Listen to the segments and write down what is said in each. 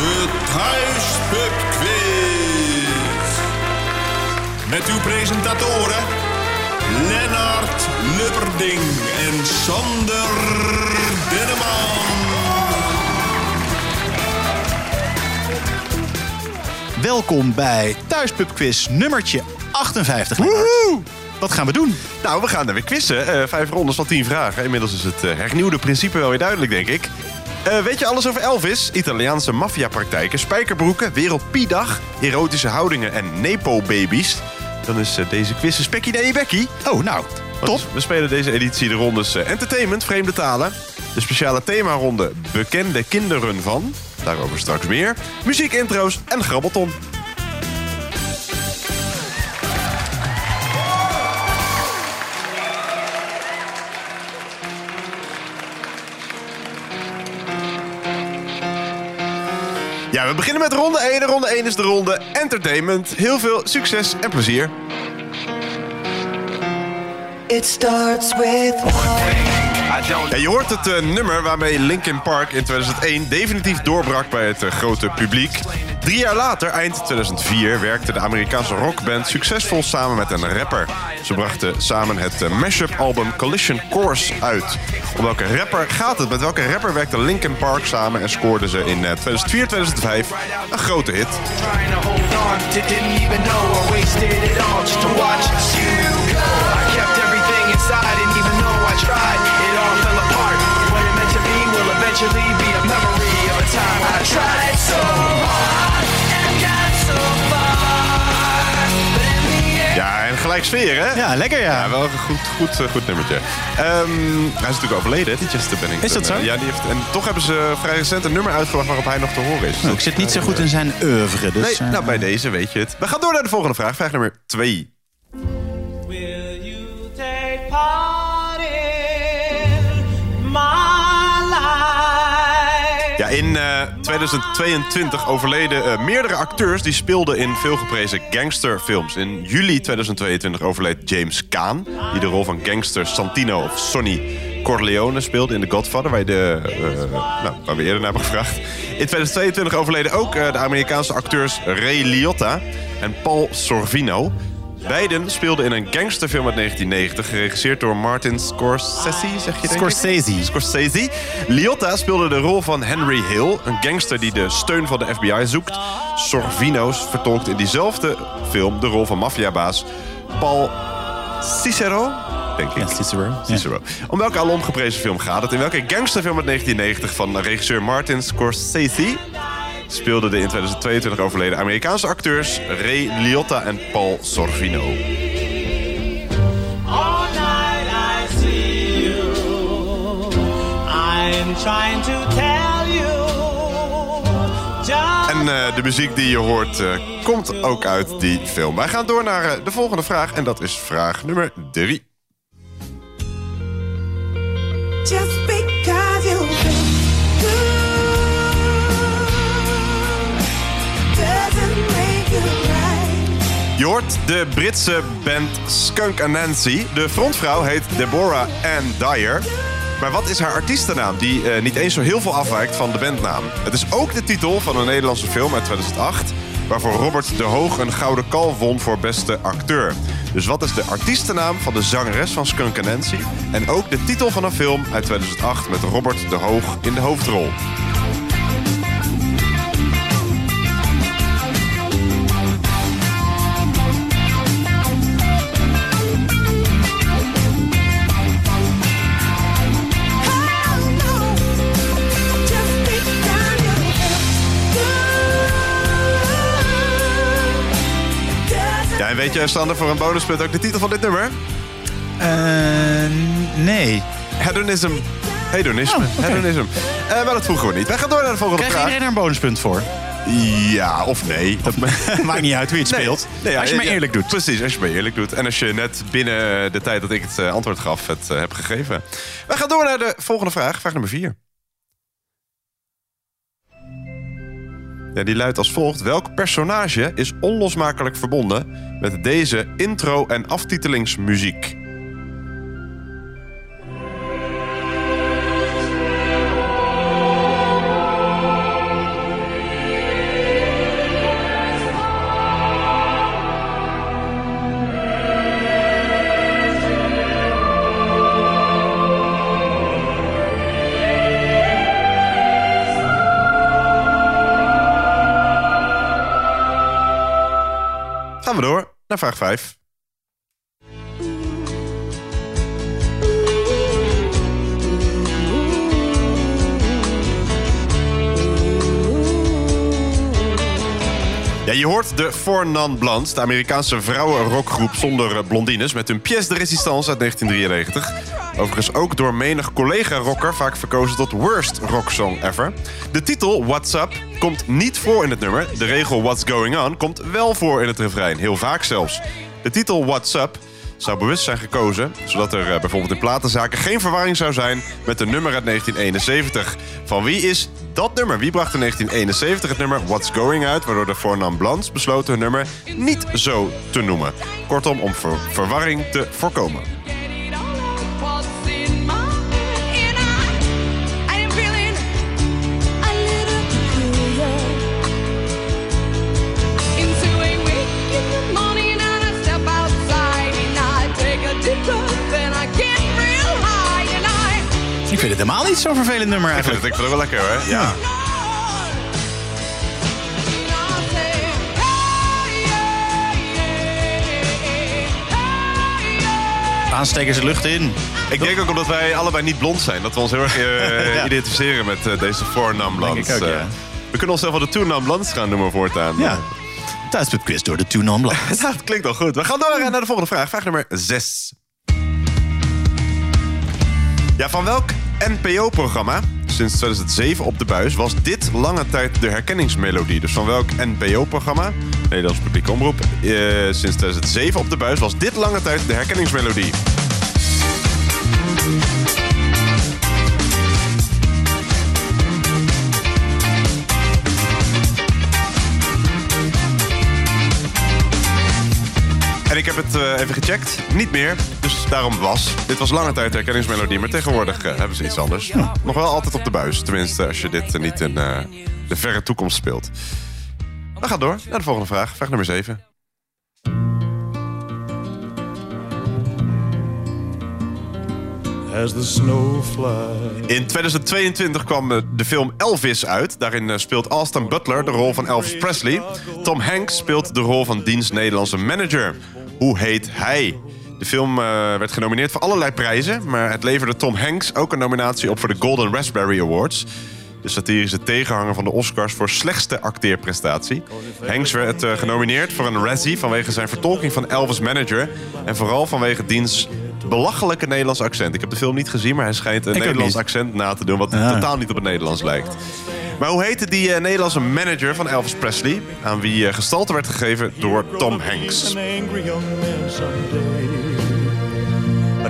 De Thuispub Quiz. Met uw presentatoren Lennart Lubberding en Sander Denneman. Welkom bij Thuispub Quiz nummertje 58. Lennart. Wat gaan we doen? Nou, we gaan er weer quizzen. Eh, vijf rondes van tien vragen. Inmiddels is het eh, hernieuwde principe wel weer duidelijk, denk ik. Eh, weet je alles over Elvis? Italiaanse maffiapraktijken, spijkerbroeken, wereldpiedag, erotische houdingen en nepo-babies? Dan is eh, deze quiz een spekkie naar je bekkie. Oh, nou, top. Want We spelen deze editie de rondes eh, entertainment, vreemde talen. De speciale themaronde bekende kinderen van. Daarover straks meer. Muziekintro's en grabbelton. Ja, we beginnen met ronde 1. Ronde 1 is de ronde entertainment. Heel veel succes en plezier. It starts with Ja, je hoort het eh, nummer waarmee Linkin Park in 2001 definitief doorbrak bij het eh, grote publiek. Drie jaar later, eind 2004, werkte de Amerikaanse rockband succesvol samen met een rapper. Ze brachten samen het eh, mashup-album Collision Course uit. Om welke rapper gaat het? Met welke rapper werkte Linkin Park samen en scoorden ze in eh, 2004-2005 een grote hit? Eventually be a memory of a time I tried so hard and got so far. Ja, en gelijk sfeer, hè? Ja, lekker ja. Ja, wel een goed, goed, eh, goed nummertje. Ehm, hij is natuurlijk overleden, hè, die Chester Bennington. Is dat zo? Eh, Ja, die heeft, en toch hebben ze vrij recent een nummer uitgebracht waarop hij nog te horen is. Nou, ik zit niet zo goed in zijn oeuvre, dus... Nee, eh, nou bij deze weet je het. We gaan door naar de volgende vraag. Vraag nummer 2. In eh, 2022 overleden eh, meerdere acteurs die speelden in veelgeprezen gangsterfilms. In juli 2022 overleed James Caan, die de rol van gangster Santino of Sonny Corleone speelde in The Godfather, waar, de, eh, nou, waar we eerder naar hebben gevraagd. In 2022 overleden ook de Amerikaanse acteurs Ray Liotta en Paul Sorvino. Beiden speelden in een gangsterfilm uit 1990, geregisseerd door Martin Scorsese, zeg je denk ik? Scorsese. Scorsese. Liotta speelde de rol van Henry Hill, een gangster die de steun van de FBI zoekt. Sorvino vertolkt in diezelfde film de rol van maffiabaas Paul Cicero, denk ik. Ja, Cicero. Ja. Cicero. Om welke alom geprezen film gaat het? In welke gangsterfilm uit 1990 van regisseur Martin Scorsese speelden de in 2022 overleden Amerikaanse acteurs Ray Liotta en Paul Sorvino? All night I see you. I'm trying to tell you. Just En eh, de muziek die je hoort eh, komt ook uit die film. Wij gaan door naar eh, de volgende vraag en dat is vraag nummer drie. just Je hoort de Britse band Skunk Anansi. De frontvrouw heet Deborah Ann Dyer. Maar wat is haar artiestennaam die eh, niet eens zo heel veel afwijkt van de bandnaam? Het is ook de titel van een Nederlandse film uit 2008... waarvoor Robert de Hoog een gouden kalf won voor beste acteur. Dus wat is de artiestennaam van de zangeres van Skunk Anansi? En ook de titel van een film uit 2008 met Robert de Hoog in de hoofdrol. Weet jij, Sander, voor een bonuspunt ook de titel van dit nummer? Eh, nee. Hedonism. Hedonisme. Oh, oké. Hedonism. Eh, maar dat vroegen we niet. Wij gaan door naar de volgende Krijg vraag. iedereen er een bonuspunt voor? Ja, of nee. Dat Maakt niet uit je het speelt. Nee, ja, als je maar ja, eerlijk doet. Precies, als je maar eerlijk doet. En als je net binnen de tijd dat ik het eh, antwoord gaf, het hebt gegeven. Wij gaan door naar de volgende vraag. Vraag nummer 4. Ja, die luidt als volgt. Welk personage is onlosmakelijk verbonden met deze intro- en aftitelingsmuziek? Door naar vraag 5. Ja, je hoort de Four Non Blondes, de Amerikaanse vrouwenrockgroep zonder blondines... met hun pièce de résistance uit 1993. Overigens ook door menig collega-rocker vaak verkozen tot worst rocksong ever. De titel What's Up komt niet voor in het nummer. De regel What's Going On komt wel voor in het refrein, heel vaak zelfs. De titel What's Up zou bewust zijn gekozen... zodat er eh, bijvoorbeeld in platenzaken geen verwarring zou zijn... met de nummer uit 1971. Van wie is dat nummer? Wie bracht in 1971 het nummer What's Going uit... waardoor de Fornan Blans besloten hun nummer niet zo te noemen? Kortom, om ver- verwarring te voorkomen. Vind het helemaal niet zo'n vervelend nummer Ik vind eigenlijk. het, ik vind het wel lekker, hoor. Ja. Aansteken ze lucht in. Ik denk ook omdat wij allebei niet blond zijn... dat we ons heel erg Ja. identificeren met eh, deze ook, ja. Eh, we kunnen onszelf wel de Blans gaan noemen voortaan. Ja. Thuispub quiz door de. Ja, dat klinkt al goed. We gaan door naar de volgende vraag. Vraag nummer 6. Ja, van welk NPO-programma sinds 2007 op de buis was dit lange tijd de herkenningsmelodie? Dus van welk NPO-programma, Nederlands publieke omroep, eh, sinds 2007 op de buis was dit lange tijd de herkenningsmelodie? Heb het eh, even gecheckt. Niet meer. Dus daarom was. Dit was lange tijd herkenningsmelodie. Maar tegenwoordig eh, hebben ze iets anders. Nog wel altijd op de buis. Tenminste, als je dit eh, niet in de verre toekomst speelt. We gaan door naar de volgende vraag. Vraag nummer 7. As the snow flies. In 2022 kwam de film Elvis uit. Daarin speelt Austin Butler de rol van Elvis Presley. Tom Hanks speelt de rol van diens Nederlandse manager. Hoe heet hij? De film eh, werd genomineerd voor allerlei prijzen... maar het leverde Tom Hanks ook een nominatie op voor de Golden Raspberry Awards... de satirische tegenhanger van de Oscars voor slechtste acteerprestatie. Hanks werd eh, genomineerd voor een Razzie vanwege zijn vertolking van Elvis' manager... en vooral vanwege diens belachelijke Nederlands accent. Ik heb de film niet gezien, maar hij schijnt een Nederlands accent na te doen... wat Ja. totaal niet op het Nederlands lijkt. Maar hoe heette die eh, Nederlandse manager van Elvis Presley... aan wie eh, gestalte werd gegeven door Tom Hanks?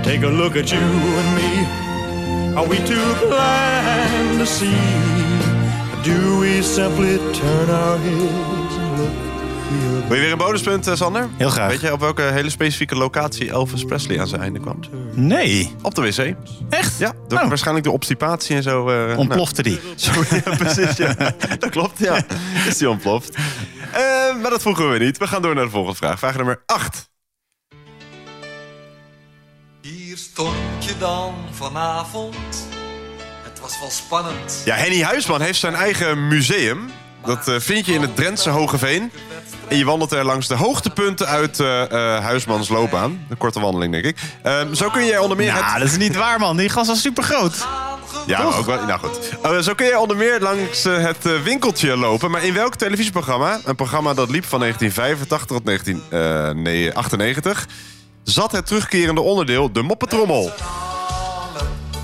Take a look at you and me. Are we too blind to see? Do we simply turn our heads Wil je weer een bonuspunt, eh, Sander? Heel graag. Weet je op welke hele specifieke locatie Elvis Presley aan zijn einde kwam? Nee. Op de wc. Echt? Ja, door, Oh. waarschijnlijk door obstipatie en zo. eh, Ontplofte die. nou, zo, ja, precies. Ja. Dat klopt, ja. Is die ontploft. Eh, maar dat vroegen we niet. We gaan door naar de volgende vraag. Vraag nummer 8. Hier stond je dan vanavond. Het was wel spannend. Ja, Henny Huisman heeft zijn eigen museum. Dat eh, vind je in het Drentse Hogeveen. En je wandelt er langs de hoogtepunten uit eh, eh, Huismans loopbaan. Een korte wandeling, denk ik. Ehm, zo kun je onder meer... Ja, het- dat is niet waar, man. Die gast was super groot. Ja, maar ook wel. Nou goed. Eh, zo kun je onder meer langs het eh, winkeltje lopen. Maar in welk televisieprogramma, een programma dat liep van 1985 tot 1998, zat het terugkerende onderdeel de moppetrommel?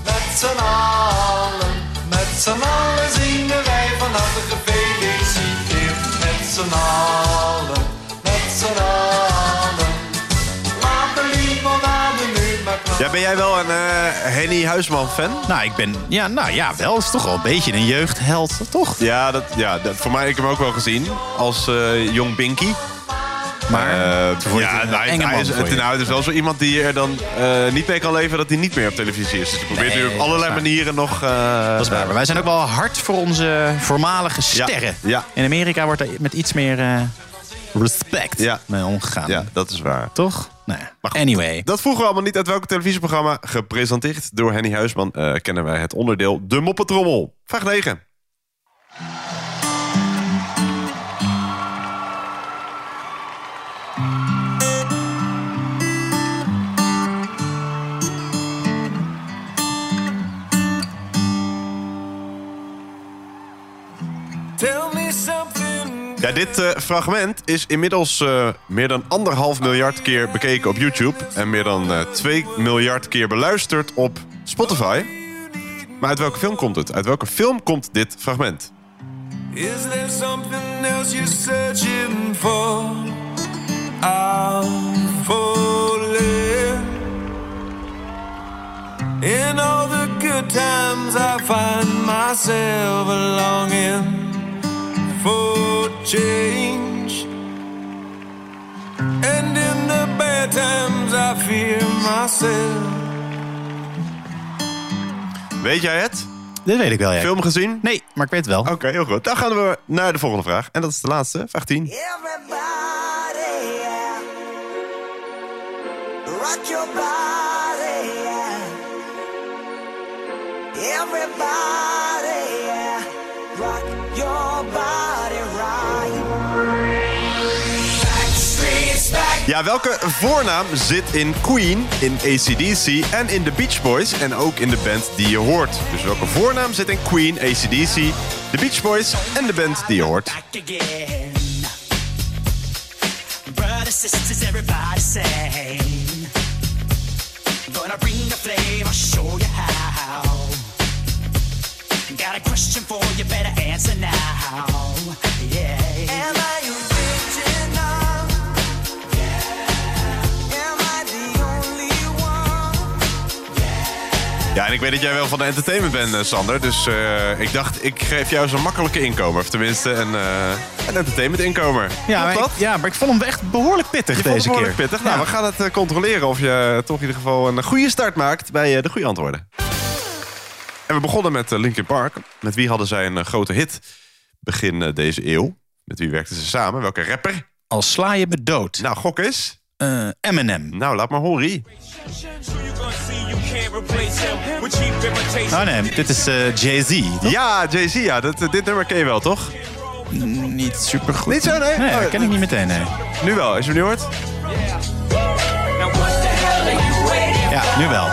Met z'n allen, met z'n allen zingen wij van harte gefeliciteerd. Met z'n allen, Ja, ben jij wel een eh, Henny Huisman fan? Nou, ik ben... Ja, nou ja, wel. Is toch wel een beetje een jeugdheld, toch? Ja, dat, ja dat, voor mij heb ik hem ook wel gezien als eh, jong Binky. Maar Eh, ja, het een nou, hij, hij is, het, nou, het is wel zo iemand die er dan eh, niet mee kan leven dat hij niet meer op televisie is. Dus je probeert Nee, nu op allerlei manieren nog... Dat is waar. Maar wij zijn ook wel hard voor onze voormalige sterren. ja. In Amerika wordt er met iets meer respect Ja. mee omgegaan. Ja, dat is waar. Toch? Maar goed, anyway. Dat vroegen we allemaal niet uit welk televisieprogramma. Gepresenteerd door Henny Huisman eh, kennen wij het onderdeel De Moppetrommel. Vraag 9. Tell me something dit eh, fragment is inmiddels eh, meer dan anderhalf miljard keer bekeken op YouTube. En meer dan eh 2 miljard keer beluisterd op Spotify. Maar uit welke film komt het? Uit welke film komt dit fragment? Is there something else you're searching for? In all the good times, I find myself longing for change. And in the bad times, I fear myself. Weet jij het? Dit weet ik wel, ja. Film gezien? Nee, maar ik weet het wel. Oké, heel goed. Dan gaan we naar de volgende vraag. En dat is de laatste, vraag 10. Everybody, yeah. Rock your body, yeah. Everybody, Ja, welke voornaam zit in Queen, in ACDC en in de Beach Boys en ook in de band die je hoort? Dus welke voornaam zit in Queen, ACDC, de Beach Boys en de band die je hoort? sisters, everybody sing. Gonna bring the flame, I'll show you how. Got a question for you, better answer now. Yeah. Ja, en ik weet dat jij wel van de entertainment bent, eh, Sander. Dus eh, ik dacht, ik geef jou zo'n makkelijke inkomer. Of tenminste, een, eh een entertainment inkomer. Ja, maar ik, ja, maar ik vond hem echt behoorlijk pittig Je vond deze keer. behoorlijk pittig. Nou, Ja. we gaan het controleren of je toch in ieder geval een goede start maakt bij de goede antwoorden. En we begonnen met Linkin Park. Met wie hadden zij een grote hit begin deze eeuw? Met wie werkten ze samen? Welke rapper? Al sla je me dood. Nou, gok eens. Eh, Eminem. Nou, laat maar horen. Oh nee, dit is eh, Jay-Z. Ja, Jay-Z, ja. Dat, dit nummer ken je wel, toch? Niet super goed. Niet zo, nee? Nee, Oh, dat ken ik niet meteen, nee. Nu wel, als je hem nu hoort. Ja, nu wel.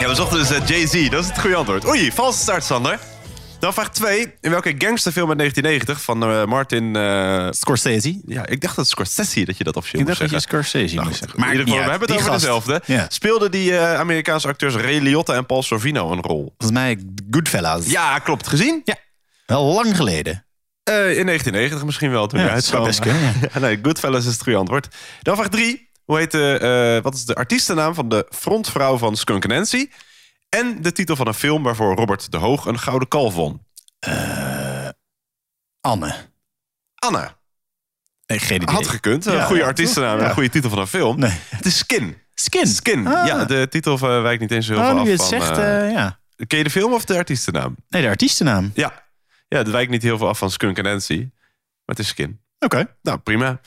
Ja, we zochten dus eh, Jay-Z. Dat is het goede antwoord. Oei, valse start, Sander. Dan vraag 2. In welke gangsterfilm uit 1990 van eh, Martin... eh, Scorsese. ja, ik dacht dat Scorsese dat je dat officieel Ik dacht dat je. Scorsese Nou, moest zeggen. in ieder geval, niet we hebben het over gast. dezelfde. Ja. Speelden die eh, Amerikaanse acteurs Ray Liotta en Paul Sorvino een rol? Volgens mij Goodfellas. Ja, klopt. Gezien? Ja. Wel lang geleden. In 1990 misschien wel. Toen Ja, hij dat zou best kunnen, Ja, nee, Goodfellas is het goede antwoord. Dan vraag 3. Hoe heet de, wat is de artiestennaam van de frontvrouw van Skunk Nancy? En de titel van een film waarvoor Robert de Hoog een gouden kalf won. Anne. Anna. Nee, geen idee. Had gekund. Een Ja, goede ja, artiestennaam en Ja. goede titel van een film. Nee. Het is Skin. Skin. Skin. Ah. Ja, de titel eh, wijkt niet eens heel Oh, veel af je het van... zegt, eh, eh, ja. Ken je de film of de artiestennaam? Nee, de artiestennaam. Ja. Ja, het wijkt niet heel veel af van Skunk Nancy. Maar het is Skin. Oké. Nou, prima.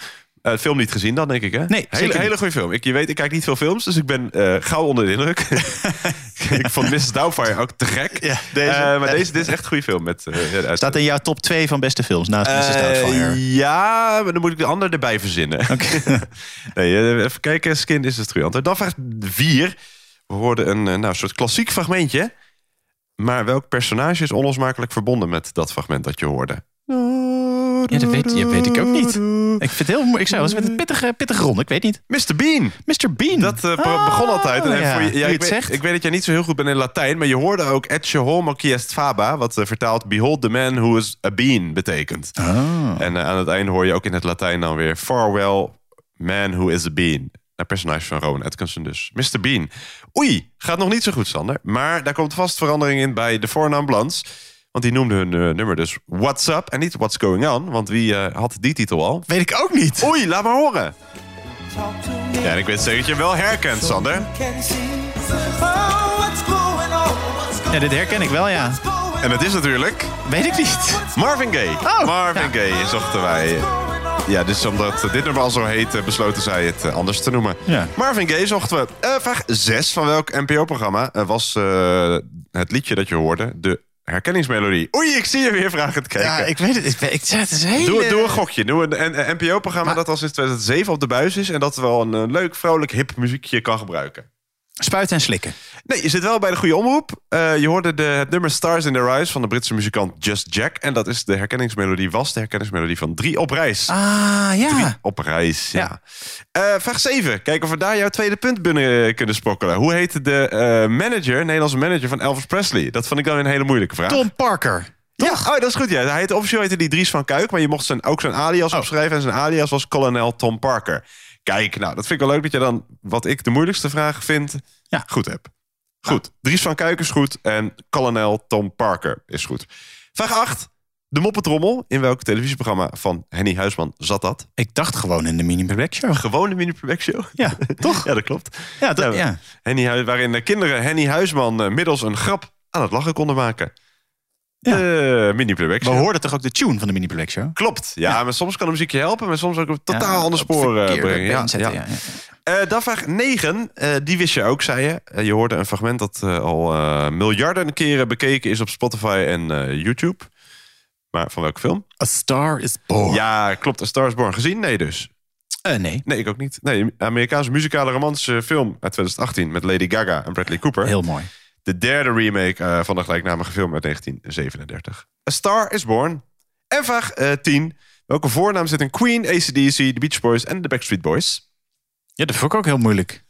Eh, film niet gezien dan, denk ik, hè? Nee, hele, hele goede film. Ik, je weet, ik kijk niet veel films, dus ik ben eh, gauw onder de indruk. ik vond Mrs. Doubtfire ook te gek. Ja, deze- Eh, maar deze, dit is echt een goede film. Met, Staat in jouw top 2 van beste films naast Mrs. Doubtfire. ja, maar dan moet ik de ander erbij verzinnen. nee, even kijken. Skin is het goede antwoord. Dan vraag 4. We hoorden een nou, soort klassiek fragmentje. Maar welk personage is onlosmakelijk verbonden met dat fragment dat je hoorde? Ja, dat weet, ja, weet ik ook niet. Ik vind het heel. Ik zou eens met een pittige, pittige ronde. Ik weet niet. Mr. Bean. Mr. Bean. Dat eh, Oh, begon altijd. En ja. voor je ik, het weet, zegt. ik weet dat jij niet zo heel goed bent in Latijn, maar je hoorde ook Ecce homo qui est faba, wat eh, vertaalt Behold the man who is a bean betekent. Oh. En eh, aan het einde hoor je ook in het Latijn dan weer Farewell man who is a bean. Een personage van Rowan Atkinson dus. Mr. Bean. Oei, gaat nog niet zo goed, Sander. Maar daar komt vast verandering in bij de voornaam Blans. Want die noemde hun eh, nummer dus What's Up en niet What's Going On. Want wie eh, had die titel al? Weet ik ook niet. Oei, laat maar horen. Ja, en ik weet zeker dat je hem wel herkent, Sander. Ja, dit herken ik wel, ja. En het is natuurlijk Weet ik niet. Marvin Gaye. Oh, Marvin ja. Gaye zochten wij. Ja, dus omdat dit nummer al zo heet, eh, besloten zij het eh, anders te noemen. Ja. Marvin Gaye zochten we. Eh, vraag 6 van welk NPO-programma eh, was eh, het liedje dat je hoorde? De herkenningsmelodie. Oei, ik zie je weer vragen te kijken. Ja, ik weet het. Ik, weet- ik, ja, het is een hele... Doe, doe een gokje. Doe een, een NPO-programma dat al sinds 2007 op de buis is... en dat wel een, eh, leuk, vrolijk, hip muziekje kan gebruiken. Spuiten en slikken. Nee, je zit wel bij de goede omroep. Eh, je hoorde de, het nummer Stars in the Rise van de Britse muzikant Just Jack. En dat is de herkenningsmelodie, was de herkenningsmelodie van Drie op reis. Ah, ja. Drie op reis, ja. Eh, vraag 7. Kijk of we daar jouw tweede punt binnen kunnen sprokkelen. Hoe heette de eh, manager, Nederlandse manager van Elvis Presley? Dat vond ik dan een hele moeilijke vraag. Tom Parker. Ja, oh, dat is goed. Ja. Hij heette, officieel heette die Dries van Kuik, maar je mocht zijn, ook zijn alias Oh. opschrijven. En zijn alias was kolonel Tom Parker. Kijk, nou, dat vind ik wel leuk dat je dan, wat ik de moeilijkste vraag vind, Ja. goed hebt. Goed. Dries van Kuik is goed en kolonel Tom Parker is goed. Vraag 8. De moppetrommel. In welk televisieprogramma van Henny Huisman zat dat? Ik dacht gewoon in de Mini Black Show. Gewone mini Playback show. Ja, toch? Ja, dat klopt. Ja, dat, ja. Henny, waarin de kinderen Henny Huisman eh, middels een grap aan het lachen konden maken. De mini Playback We hoorden toch ook de tune van de Mini Black Show? Klopt. Ja, maar soms kan een muziekje helpen, maar soms ook een totaal ander op spoor eh, brengen. Ja, ja. Eh, dan vraag 9, eh, die wist je ook, zei je. Eh, je hoorde een fragment dat eh, al eh, miljarden keren bekeken is op Spotify en eh, YouTube. Maar van welke film? A Star is Born. Ja, klopt. A Star is Born. Gezien? Nee dus. Eh, nee, Nee, ik ook niet. Nee, Amerikaanse muzikale romantische film uit 2018 met Lady Gaga en Bradley Cooper. heel mooi. De derde remake eh, van de gelijknamige film uit 1937. A Star is Born. En vraag eh, 10. Welke voornaam zit in Queen, ACDC, The Beach Boys en de Backstreet Boys? Ja, dat vond ik ook heel moeilijk.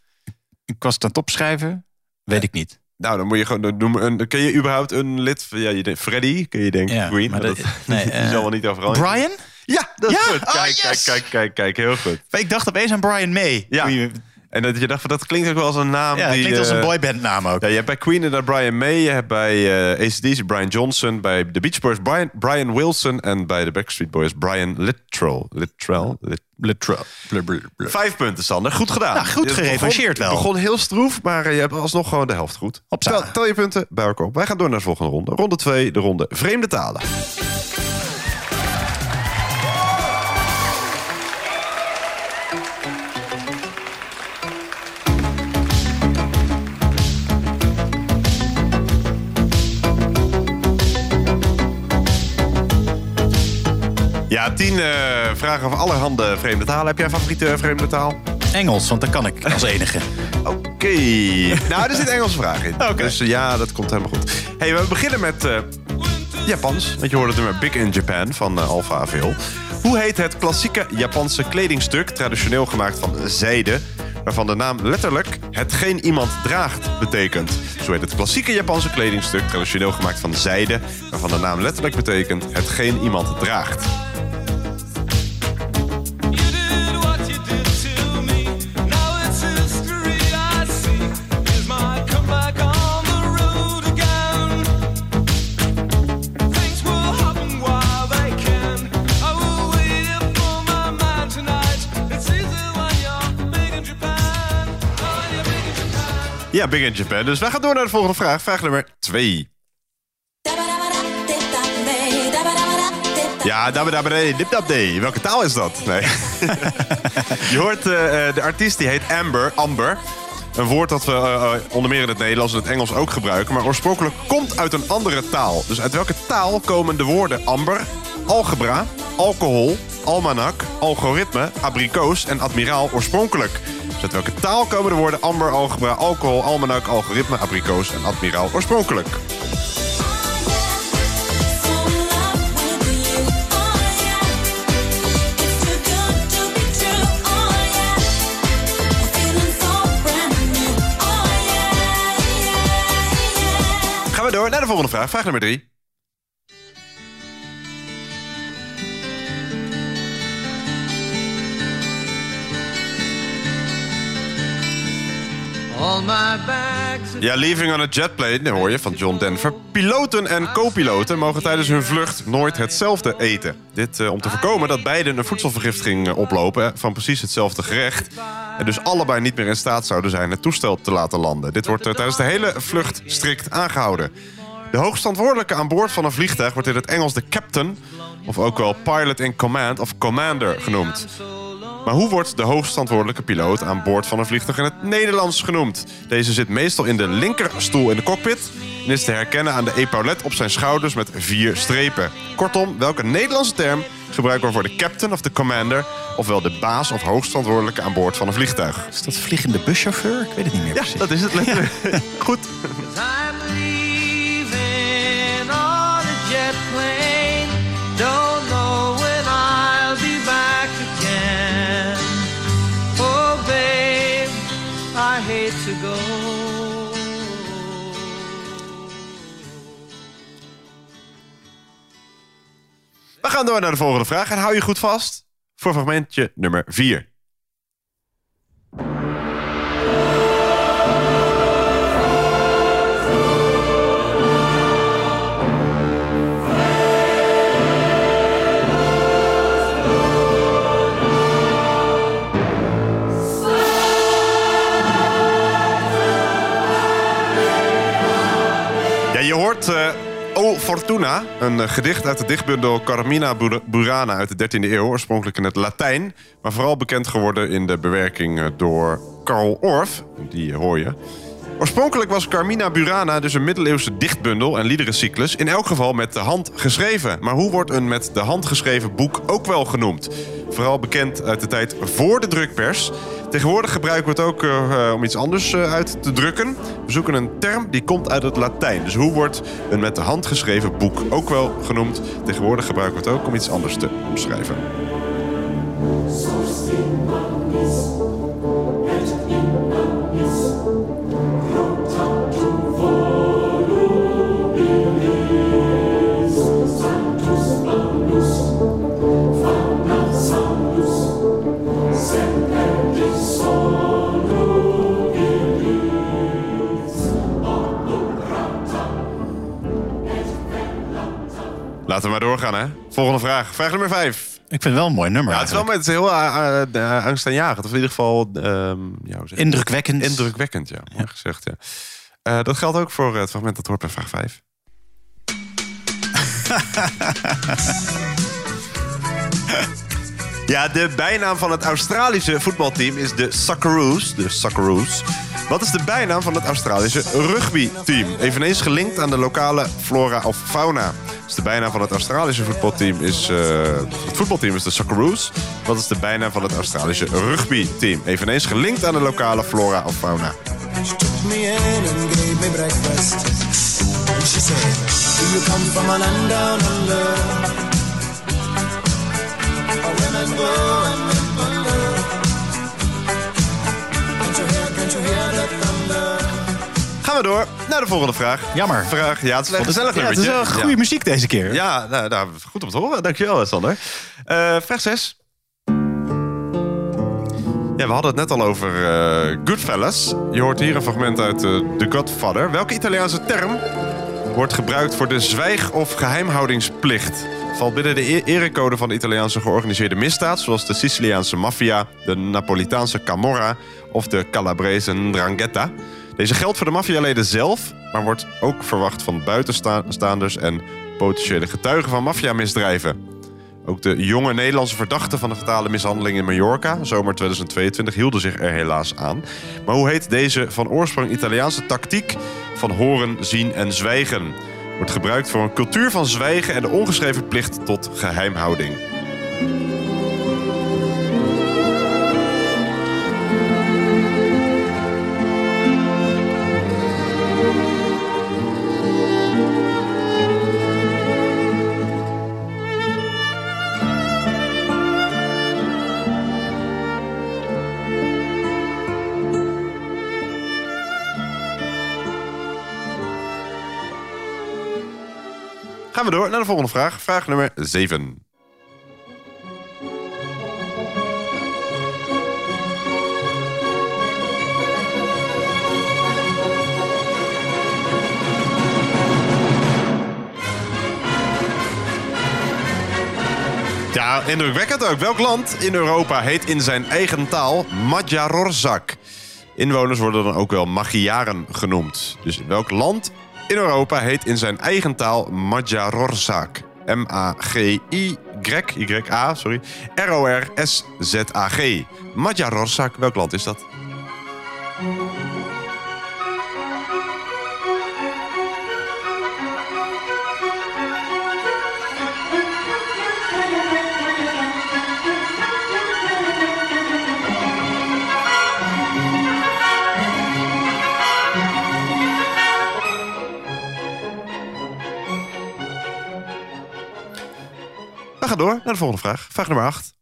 Ik was het aan het opschrijven. Weet ik niet. Nou, dan moet je gewoon dan noemen. Ken je überhaupt een lid van ja, je Freddy? Kun je denken Ja, Queen? maar dat- dat, nee, die eh, zal wel niet overal. Brian? Ja, dat is Ja? goed. Oh, Kijk, yes! kijk, kijk, kijk, kijk, heel goed. Ik dacht opeens aan Brian May. Ja. En dat je dacht van dat klinkt ook wel als een naam ja die. klinkt als een eh, boybandnaam ook. Ja, je hebt bij Queen inderdaad Brian May, je hebt bij eh ACDC Brian Johnson, bij The Beach Boys Brian, Brian Wilson en bij de Backstreet Boys Brian Littrell. Littrell? Lit- Vijf punten, Sander. Goed gedaan. Nou, goed gerevancheerd wel. begon heel stroef, maar eh, je hebt alsnog gewoon de helft goed. Hopsa. Tel, tel je punten bij elkaar op. Wij gaan door naar de volgende ronde. Ronde 2, de ronde vreemde talen. Ja, tien eh, vragen over allerhande vreemde talen. Heb jij een favoriete vreemde taal? Engels, want dat kan ik als enige. Oké. nou, er zit Engelse vraag in. Dus eh, ja, dat komt helemaal goed. Hey, we beginnen met eh, Japans. Want je hoorde het nummer Big in Japan van uh, Alpha AVL. Hoe heet het klassieke Japanse kledingstuk, traditioneel gemaakt van zijde... waarvan de naam letterlijk hetgeen iemand draagt betekent? Zo heet het klassieke Japanse kledingstuk, traditioneel gemaakt van zijde... waarvan de naam letterlijk betekent hetgeen iemand draagt. Ja, Big in Japan. Dus wij gaan door naar de volgende vraag. Vraag nummer 2. Ja, dabadabadee, dipdabdee. Welke taal is dat? Nee. je hoort eh, eh, de artiest die heet Amber. Amber. Een woord dat we eh, onder meer in het Nederlands en het Engels ook gebruiken. Maar oorspronkelijk komt uit een andere taal. Dus uit welke taal komen de woorden amber, algebra, alcohol, almanak, algoritme, abrikoos en admiraal oorspronkelijk? Uit welke taal komen de woorden amber, algebra, alcohol, almanak, algoritme, abrikoos en admiraal oorspronkelijk? Gaan we door naar de volgende vraag. Vraag nummer 3. Ja, Leaving on a Jet Plane, hoor je, van John Denver. Piloten en co-piloten mogen tijdens hun vlucht nooit hetzelfde eten. Dit eh, om te voorkomen dat beiden een voedselvergiftiging eh, oplopen eh, van precies hetzelfde gerecht. En dus allebei niet meer in staat zouden zijn het toestel te laten landen. Dit wordt tijdens de hele vlucht strikt aangehouden. De hoogstverantwoordelijke aan boord van een vliegtuig wordt in het Engels de captain... of ook wel pilot in command of commander genoemd. Maar hoe wordt de hoogstverantwoordelijke piloot aan boord van een vliegtuig in het Nederlands genoemd? Deze zit meestal in de linkerstoel in de cockpit en is te herkennen aan de epaulet op zijn schouders met vier strepen. Kortom, welke Nederlandse term gebruiken we voor de captain of de commander, ofwel de baas of hoogstverantwoordelijke aan boord van een vliegtuig? Is dat vliegende buschauffeur? Ik weet het niet meer Ja, precies. dat is het letterlijk. Goed. To go. We gaan door naar de volgende vraag en hou je goed vast voor fragmentje nummer 4. Fortuna, een eh, gedicht uit de dichtbundel Carmina Bur- Burana uit de 13e eeuw, oorspronkelijk in het Latijn, maar vooral bekend geworden in de bewerking eh, door Karl Orff, die hoor je. Oorspronkelijk was Carmina Burana dus een middeleeuwse dichtbundel en liederencyclus, in elk geval met de hand geschreven. Maar hoe wordt een met de hand geschreven boek ook wel genoemd? Vooral bekend uit de tijd voor de drukpers. Tegenwoordig gebruiken we het ook eh, om iets anders eh, uit te drukken. We zoeken een term die komt uit het Latijn. Dus hoe wordt een met de hand geschreven boek ook wel genoemd? Tegenwoordig gebruiken we het ook om iets anders te omschrijven. Laten we maar doorgaan, hè? Volgende vraag. Vraag nummer 5. Ik vind het wel een mooi nummer. Ja, het is wel met, het is heel uh, uh, angstaanjagend. Of in ieder geval... ehm, ja? Indrukwekkend. Indrukwekkend, ja. Mooi gezegd, ja. Eh, dat geldt ook voor het fragment dat hoort bij vraag 5. ja, de bijnaam van het Australische voetbalteam is de Socceroos. De Socceroos. Wat is de bijnaam van het Australische rugbyteam? Eveneens gelinkt aan de lokale flora of fauna. Dus de bijnaam van het Australische voetbalteam is... eh, het voetbalteam is de Socceroos. Wat is de bijnaam van het Australische rugbyteam? Eveneens gelinkt aan de lokale flora of fauna. She said, Do you come from land down under? Gaan we door naar de volgende vraag. Jammer. Vraag, ja, het is een gezellig Ja, het is wel goede Ja. muziek deze keer. Ja, nou, nou, goed om te horen. Dankjewel, Sander. Eh vraag 6. Ja, we hadden het net al over eh, Goodfellas. Je hoort hier een fragment uit eh, The Godfather. Welke Italiaanse term wordt gebruikt voor de zwijg- of geheimhoudingsplicht? Valt binnen de e- erecode van de Italiaanse georganiseerde misdaad... zoals de Siciliaanse maffia, de Napolitaanse Camorra of de Calabrese Ndrangheta. Deze geldt voor de maffialeden zelf, maar wordt ook verwacht van buitenstaanders... en potentiële getuigen van maffiamisdrijven. Ook de jonge Nederlandse verdachten van de fatale mishandeling in Mallorca, zomer 2022, hielden zich er helaas aan. Maar hoe heet deze van oorsprong Italiaanse tactiek van horen, zien en zwijgen? Wordt gebruikt voor een cultuur van zwijgen en de ongeschreven plicht tot geheimhouding. Gaan we door naar de volgende vraag. Vraag nummer 7. Ja, indrukwekkend ook. Welk land in Europa heet in zijn eigen taal Magyarország? Inwoners worden dan ook wel Magyaren genoemd. Dus welk land in Europa heet in zijn eigen taal Magyarország? M-A-G-I, Y-A, sorry, R-O-R-S-Z-A-G. Magyarország, welk land is dat? Gaan door naar de volgende vraag. Vraag nummer 8.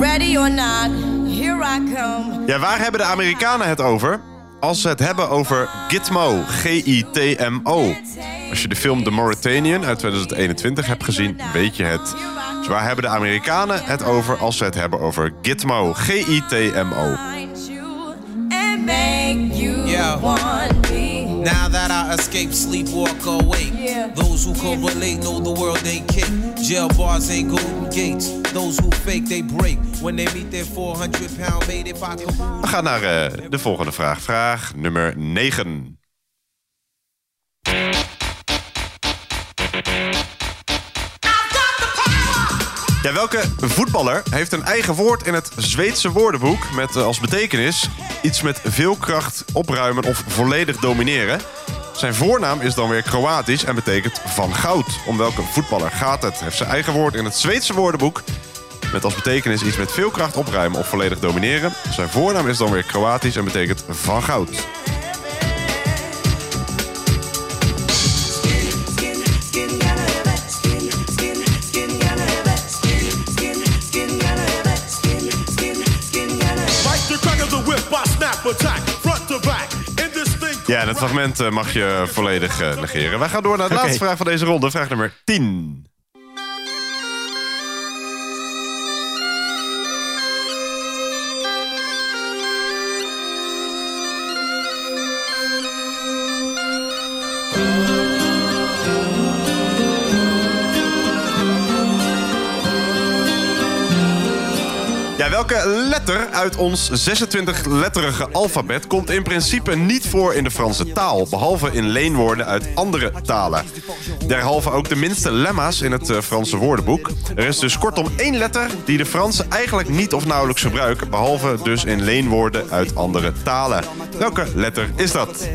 Ready or not, here I come. Ja, waar hebben de Amerikanen het over? Als ze het hebben over Gitmo, G-I-T-M-O. Als je de film The Mauritanian uit 2021 hebt gezien, weet je het. Dus waar hebben de Amerikanen het over als ze het hebben over Gitmo, G-I-T-M-O? Make you Yeah. want me. Now that I escape, sleep, walk awake. Yeah. Those who correlate know the world ain't kick. Jail bars ain't golden gates. Those who fake, they break. When they meet their 400 pound mate, if I could We gaan naar eh, de volgende vraag. Vraag nummer 9. Ja, welke voetballer heeft een eigen woord in het Zweedse woordenboek met eh, als betekenis iets met veel kracht opruimen of volledig domineren? Zijn voornaam is dan weer Kroatisch en betekent van goud. Om welke voetballer gaat het? Heeft zijn eigen woord in het Zweedse woordenboek met als betekenis iets met veel kracht opruimen of volledig domineren. Zijn voornaam is dan weer Kroatisch en betekent van goud. Ja, het fragment eh, mag je volledig eh, negeren. Wij gaan door naar de laatste vraag van deze ronde. Vraag nummer 10. Welke letter uit ons 26-letterige alfabet komt in principe niet voor in de Franse taal, behalve in leenwoorden uit andere talen? Derhalve ook de minste lemma's in het eh, Franse woordenboek. Er is dus kortom één letter die de Fransen eigenlijk niet of nauwelijks gebruiken, behalve dus in leenwoorden uit andere talen. Welke letter is dat?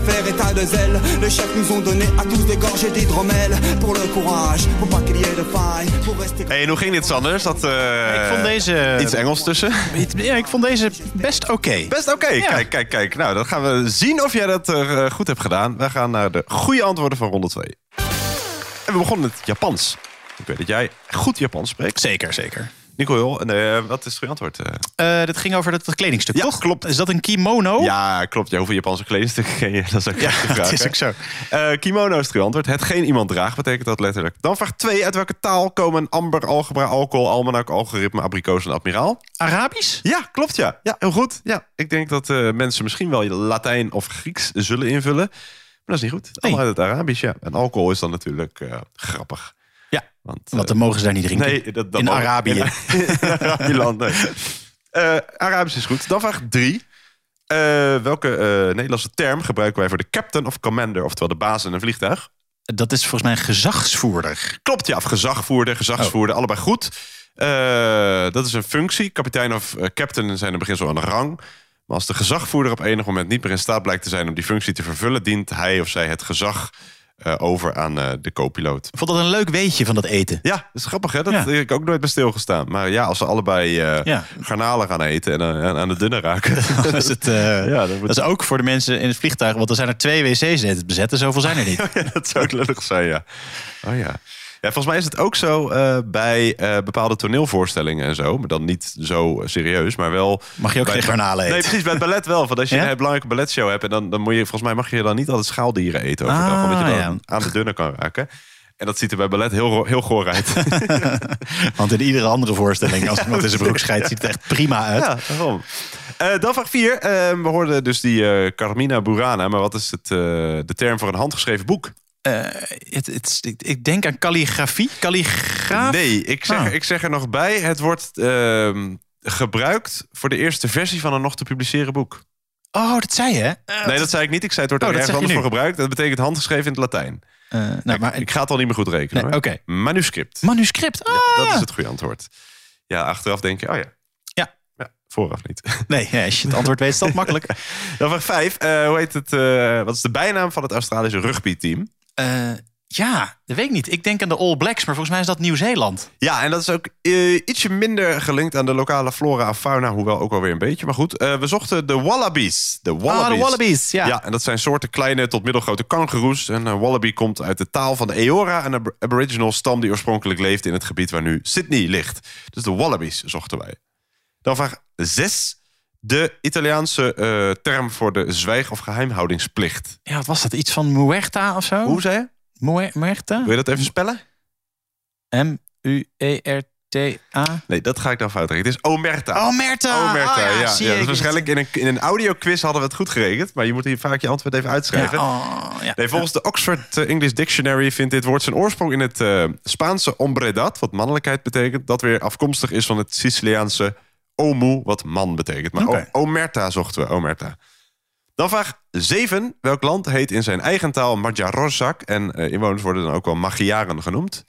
Sans faire état de zèle Les chefs nous ont donné à tous des d'hydromel Pour le courage, pour pas qu'il y ait de faille Pour rester Hé, hey, en hoe ging dit, Sander? Zat eh, Ik vond deze- iets Engels tussen? Ja, ik vond deze best oké. Best oké. Ja. Kijk, kijk, kijk. Nou, dan gaan we zien of jij dat eh, goed hebt gedaan. Wij gaan naar de goede antwoorden van ronde 2. En we begonnen met het Japans. Ik weet dat jij goed Japans spreekt. Zeker, zeker. Nicole, en, eh, wat is het goede antwoord? Eh dat ging over dat, dat kledingstuk, Ja, toch? klopt. Is dat een kimono? Ja, klopt. Ja, hoeveel Japanse kledingstukken ken je? Dat is ook. Ja, vraag. dat is ook zo. Kimono is het goede antwoord. Hetgeen iemand draagt, betekent dat letterlijk. Dan vraag 2. Uit welke taal komen amber, algebra, alcohol, almanak, algoritme, abrikoos en admiraal? Arabisch? Ja, klopt ja. Ja, heel goed. Ja, ik denk dat mensen misschien wel Latijn of Grieks zullen invullen. Maar dat is niet goed. Allemaal uit het Arabisch, ja. En alcohol is dan natuurlijk grappig. Want, want dan mogen ze daar niet drinken. Nee, dat, dat In Arabië. In, in Arabiland, nee. Eh, Arabisch is goed. Dan vraag drie. Eh, welke eh, Nederlandse term gebruiken wij voor de captain of commander, oftewel de baas in een vliegtuig? Dat is volgens mij een gezagsvoerder. Klopt, ja. Of gezagvoerder, gezagsvoerder, allebei goed. Eh, dat is een functie. Kapitein of eh, captain zijn in beginsel aan de rang. Maar als de gezagvoerder op enig moment niet meer in staat blijkt te zijn om die functie te vervullen, dient hij of zij het gezag eh, over aan eh, de co-piloot. Vond dat een leuk weetje van dat eten. Ja, dat is grappig hè. Dat Ja. heb ik ook nooit bij stilgestaan. Maar ja, als ze allebei eh, Ja. garnalen gaan eten en aan- de dunne raken. Dat is, het, eh, Ja, dat moet- dat is ook voor de mensen in het vliegtuig. Want er zijn er twee wc's net bezet. En zoveel zijn er niet. ja, dat zou ook lullig zijn, ja. Oh ja. Ja, volgens mij is het ook zo eh, bij eh, bepaalde toneelvoorstellingen en zo. Maar dan niet zo serieus, maar wel... Mag je ook geen garnalen eten? Nee, precies, bij het ballet wel. Want als je een belangrijke balletshow hebt... En dan, dan moet je, volgens mij mag je dan niet altijd schaaldieren eten overdag. Ah, omdat je dan aan de dunne kan raken. En dat ziet er bij ballet heel, heel goor uit. Want in iedere andere voorstelling, als iemand in zijn broek scheidt, ziet het echt prima uit. Ja, waarom? Eh, dan vraag 4. we hoorden dus die eh, Carmina Burana. Maar wat is het, de term voor een handgeschreven boek? Eh, het, het, ik- ik denk aan calligrafie. Calligraaf? Nee, ik zeg, Ah. ik zeg er nog bij. Het wordt ehm, gebruikt voor de eerste versie van een nog te publiceren boek. Oh, dat zei je, hè? Eh, nee, dat zei ik niet. Ik zei het wordt Oh, er ergens anders voor gebruikt. Dat betekent handgeschreven in het Latijn. Eh, nou, maar, Ik ga het al niet meer goed rekenen. Nee. Manuscript. manuscript. Ah, Dat is het goede antwoord. Ja, achteraf denk je, oh ja. Ja. ja vooraf niet. Nee, ja, als je het antwoord weet, is dat makkelijk. Dan vraag 5. hoe heet het? eh, wat is de bijnaam van het Australische rugbyteam? Eh, ja, dat weet ik niet. Ik denk aan de All Blacks, maar volgens mij is dat Nieuw-Zeeland. Ja, en dat is ook eh, ietsje minder gelinkt aan de lokale flora en fauna. Hoewel ook alweer een beetje. Maar goed, eh, we zochten de wallabies. De wallabies. Ah, de wallabies, ja. Ja, en dat zijn soorten kleine tot middelgrote kangoeroes. En een wallaby komt uit de taal van de Eora, een ab- aboriginal stam die oorspronkelijk leefde in het gebied waar nu Sydney ligt. Dus de wallabies zochten wij. Dan vraag 6. De Italiaanse eh, term voor de zwijg- of geheimhoudingsplicht. Ja, wat was dat? Iets van Muerta of zo? Hoe zei je? Mue- Muerta? Wil je dat even spellen? M-U-E-R-T-A. Nee, dat ga ik dan fout rekenen. Het is Omerta. Omerta! Omerta, Oh, ja, ja. zie ja, dus waarschijnlijk in een, in een audioquiz hadden we het goed gerekend. Maar je moet hier vaak je antwoord even uitschrijven. Ja, oh. Nee, volgens de Oxford eh, English Dictionary vindt dit woord zijn oorsprong in het eh, Spaanse hombredad, wat mannelijkheid betekent. Dat weer afkomstig is van het Siciliaanse omu, wat man betekent. Maar omerta zochten we, omerta. Dan vraag 7. Welk land heet in zijn eigen taal Magyarország? En eh, inwoners worden dan ook wel Magyaren genoemd.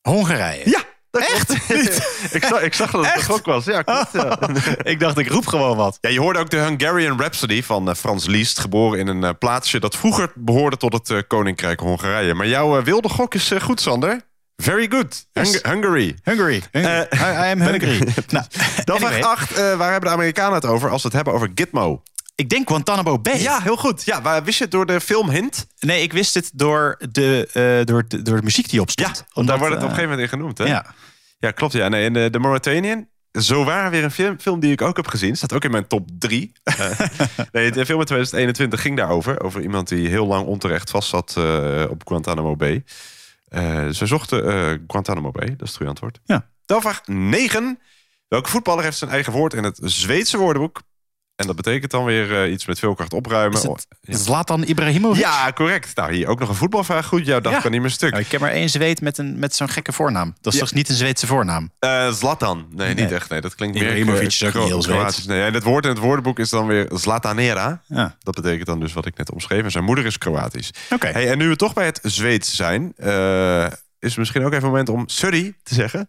Hongarije. Ja, dat Echt? ik, zag, ik zag dat het een gok was. Ja, klopt. Ja. ik dacht, ik roep gewoon wat. Ja, je hoorde ook de Hungarian Rhapsody van eh, Frans Liszt, geboren in een eh, plaatsje dat vroeger behoorde tot het Koninkrijk Hongarije. Maar jouw wilde gok is goed, Sander. Very good. Yes. Hungary. Hungary. Hungary. Eh, I, I am hungry. nou, Dan anyway. vraag 8. waar hebben de Amerikanen het over als ze het hebben over Gitmo? Ik denk Guantanamo Bay. Ja, heel goed. Ja, waar, wist je het door de film Hint? Nee, ik wist het door de, eh, door de, door de muziek die op Ja, want daar wordt het op eh, een gegeven moment in genoemd. Hè? Ja. Ja, klopt. Ja. Nee, en de, de Mauritanian. Zo waar weer een film, film die ik ook heb gezien. Staat ook in mijn top 3. nee, de film in 2021 ging daarover. Over iemand die heel lang onterecht vast zat eh, op Guantanamo Bay. Eh, ze zochten eh, Guantanamo Bay. Dat is het goede antwoord. Ja. Dan vraag 9. Welke voetballer heeft zijn eigen woord in het Zweedse woordenboek? En dat betekent dan weer eh, iets met veel kracht opruimen. Is het Ja. Zlatan Ibrahimovic? Ja, correct. Nou, hier ook nog een voetbalvraag. Goed, jouw dag Ja. kan niet meer stuk. Nou, ik ken maar één Zweed met, een, met zo'n gekke voornaam. Dat is Ja. toch niet een Zweedse voornaam? Eh, Zlatan. Nee, niet echt. Nee, dat klinkt meer... Ibrahimovic is Kro- niet heel. Kroatisch. Nee, en het woord in het woordenboek is dan weer Zlatanera. Ja. Dat betekent dan dus wat ik net omschreef. En zijn moeder is Kroatisch. Oké. Hey, en nu we toch bij het Zweeds zijn... eh, is het misschien ook even een moment om sorry te zeggen.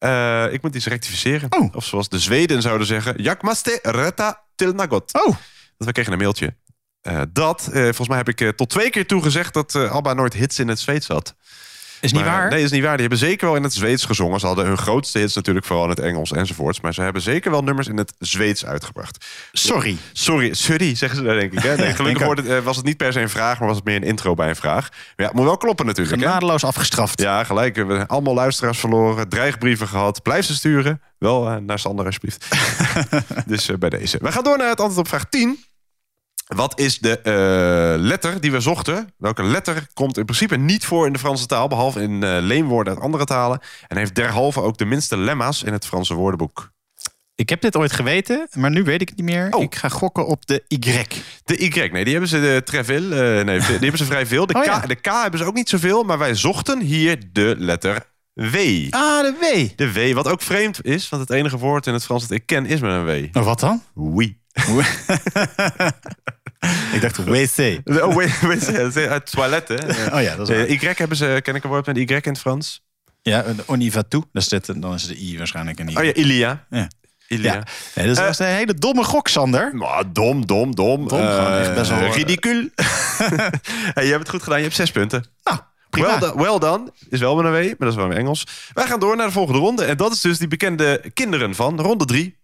Eh, ik moet iets rectificeren. Oh. Of zoals de Zweden zouden zeggen... Jakmaste reta til nagot. Oh. Dat we kregen een mailtje. Eh, dat, eh, volgens mij heb ik tot twee keer toe gezegd... dat Alba nooit hits in het Zweeds had. Is niet Maar, waar? Nee, is niet waar. Die hebben zeker wel in het Zweeds gezongen. Ze hadden hun grootste hits natuurlijk vooral in het Engels enzovoorts. Maar ze hebben zeker wel nummers in het Zweeds uitgebracht. Sorry. Sorry, sorry, zeggen ze daar denk ik. Hè? Nee, gelukkig Denk wordt het, eh, was het niet per se een vraag, maar was het meer een intro bij een vraag. Maar ja, het moet wel kloppen natuurlijk. Hè? Genadeloos afgestraft. Ja, gelijk. We hebben allemaal luisteraars verloren, dreigbrieven gehad. Blijf ze sturen. Wel eh, naar Sander alsjeblieft. dus eh, bij deze. We gaan door naar het antwoord op vraag 10. Wat is de eh, letter die we zochten? Welke letter komt in principe niet voor in de Franse taal... behalve in eh, leenwoorden uit andere talen... en heeft derhalve ook de minste lemma's in het Franse woordenboek? Ik heb dit ooit geweten, maar nu weet ik het niet meer. Oh. Ik ga gokken op de Y. De Y, nee, die hebben ze de Treville. eh, nee, die hebben ze vrij veel. De, Oh, K, ja. de K hebben ze ook niet zoveel, maar wij zochten hier de letter W. Ah, de W. De W, wat ook vreemd is, want het enige woord in het Frans dat ik ken is met een W. Nou, wat dan? Oui. ik dacht WC. Oh, is uit toilet, hè? Oh ja, dat is waar. Eh, Y hebben ze, ken ik een woord met Y in het Frans? Ja, een on y va tout. Dat is dit, dan is de I waarschijnlijk een I. Oh ja, Ilia. Ja. Ilia. Ja. Nee, dat Eh, was een hele domme gok, Sander. Maar dom, dom, dom. Dom, echt best wel, Eh, eh, Ridicul. hey, je hebt het goed gedaan, je hebt zes punten. Nou, prima. Well done, well done. Is wel met een W, maar dat is wel in Engels. Wij gaan door naar de volgende ronde. En dat is dus die bekende kinderen van ronde drie.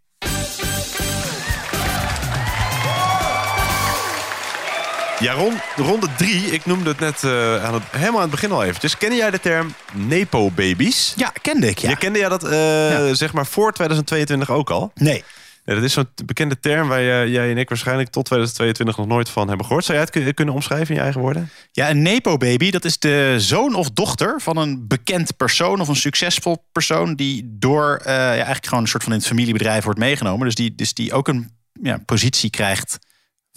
Ja, rond, ronde drie. Ik noemde het net eh, aan het, helemaal aan het begin al eventjes. Ken jij de term Nepo-babies? Ja, kende ik, ja. Je kende jij dat eh, Ja. zeg maar voor 2022 ook al? Nee. Ja, dat is zo'n bekende term waar jij en ik waarschijnlijk tot 2022 nog nooit van hebben gehoord. Zou jij het kun- kunnen omschrijven in je eigen woorden? Ja, een Nepo-baby, dat is de zoon of dochter van een bekend persoon of een succesvol persoon die door eh, ja, eigenlijk gewoon een soort van in het familiebedrijf wordt meegenomen. Dus die, dus die ook een ja, positie krijgt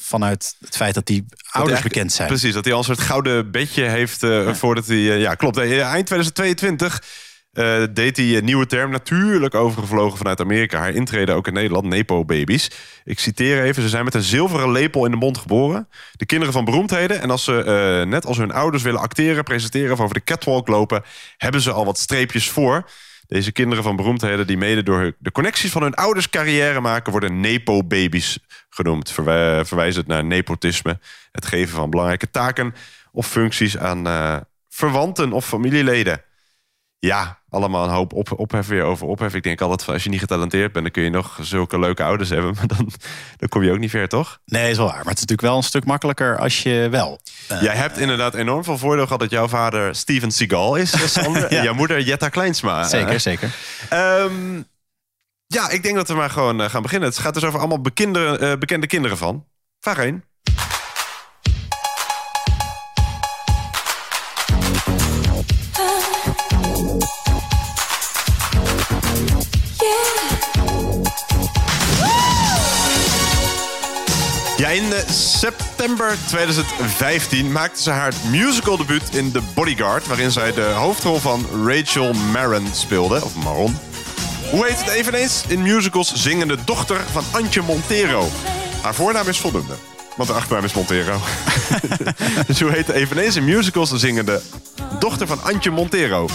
vanuit het feit dat die ouders bekend zijn. Precies, dat hij al een soort gouden bedje heeft eh, voordat hij... eh, ja, klopt. Eh, Eind 2022 eh, deed hij een nieuwe term. Natuurlijk overgevlogen vanuit Amerika. Haar intrede ook in Nederland, Nepo-babies. Ik citeer even. Ze zijn met een zilveren lepel in de mond geboren. De kinderen van beroemdheden. En als ze, net als hun ouders willen acteren, presenteren... of over de catwalk lopen, hebben ze al wat streepjes voor... Deze kinderen van beroemdheden die mede door de connecties van hun ouders carrière maken, worden nepo-babies genoemd. Verwij- verwijzend naar nepotisme, het geven van belangrijke taken of functies aan eh, verwanten of familieleden. Ja, allemaal een hoop op, ophef weer over ophef. Ik denk altijd, van, als je niet getalenteerd bent, dan kun je nog zulke leuke ouders hebben. Maar dan, dan kom je ook niet ver, toch? Nee, is wel waar. Maar het is natuurlijk wel een stuk makkelijker als je wel. eh, Jij hebt inderdaad enorm veel voordeel gehad dat jouw vader Steven Seagal is, eh. En jouw moeder Jetta Kleinsma. Zeker, Eh, zeker. Ehm, ja, ik denk dat we maar gewoon eh, gaan beginnen. Het gaat dus over allemaal bekende, eh, bekende kinderen van. Vraag 1. September 2015 maakte ze haar musical debuut in The Bodyguard... waarin zij de hoofdrol van Rachel Maron speelde, of Maron. Hoe heet het eveneens in musicals zingende dochter van Antje Montero? Haar voornaam is voldoende, want de achternaam is Montero. dus hoe heet de eveneens in musicals zingende dochter van Antje Montero?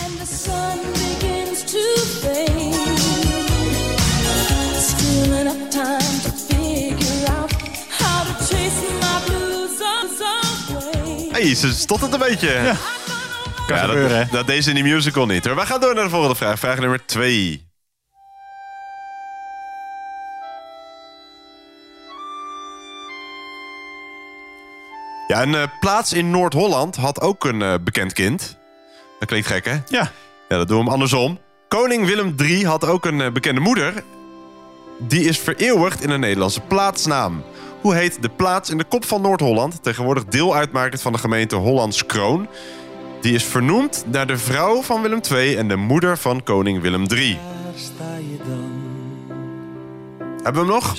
Hey, ze stottert een beetje. Ja. Kan dat, gebeuren, hè? dat deze in die musical niet. hoor. We gaan door naar de volgende vraag. Vraag nummer twee. Ja, een eh, plaats in Noord-Holland had ook een eh, bekend kind. Dat klinkt gek, hè? Ja. Ja, dat doen we hem andersom. Koning Willem III had ook een eh, bekende moeder. Die is vereeuwigd in een Nederlandse plaatsnaam. Hoe heet de plaats in de kop van Noord-Holland... tegenwoordig deel uitmakend van de gemeente Hollands Kroon... Die is vernoemd naar de vrouw van Willem II en de moeder van koning Willem III. Hebben we hem nog?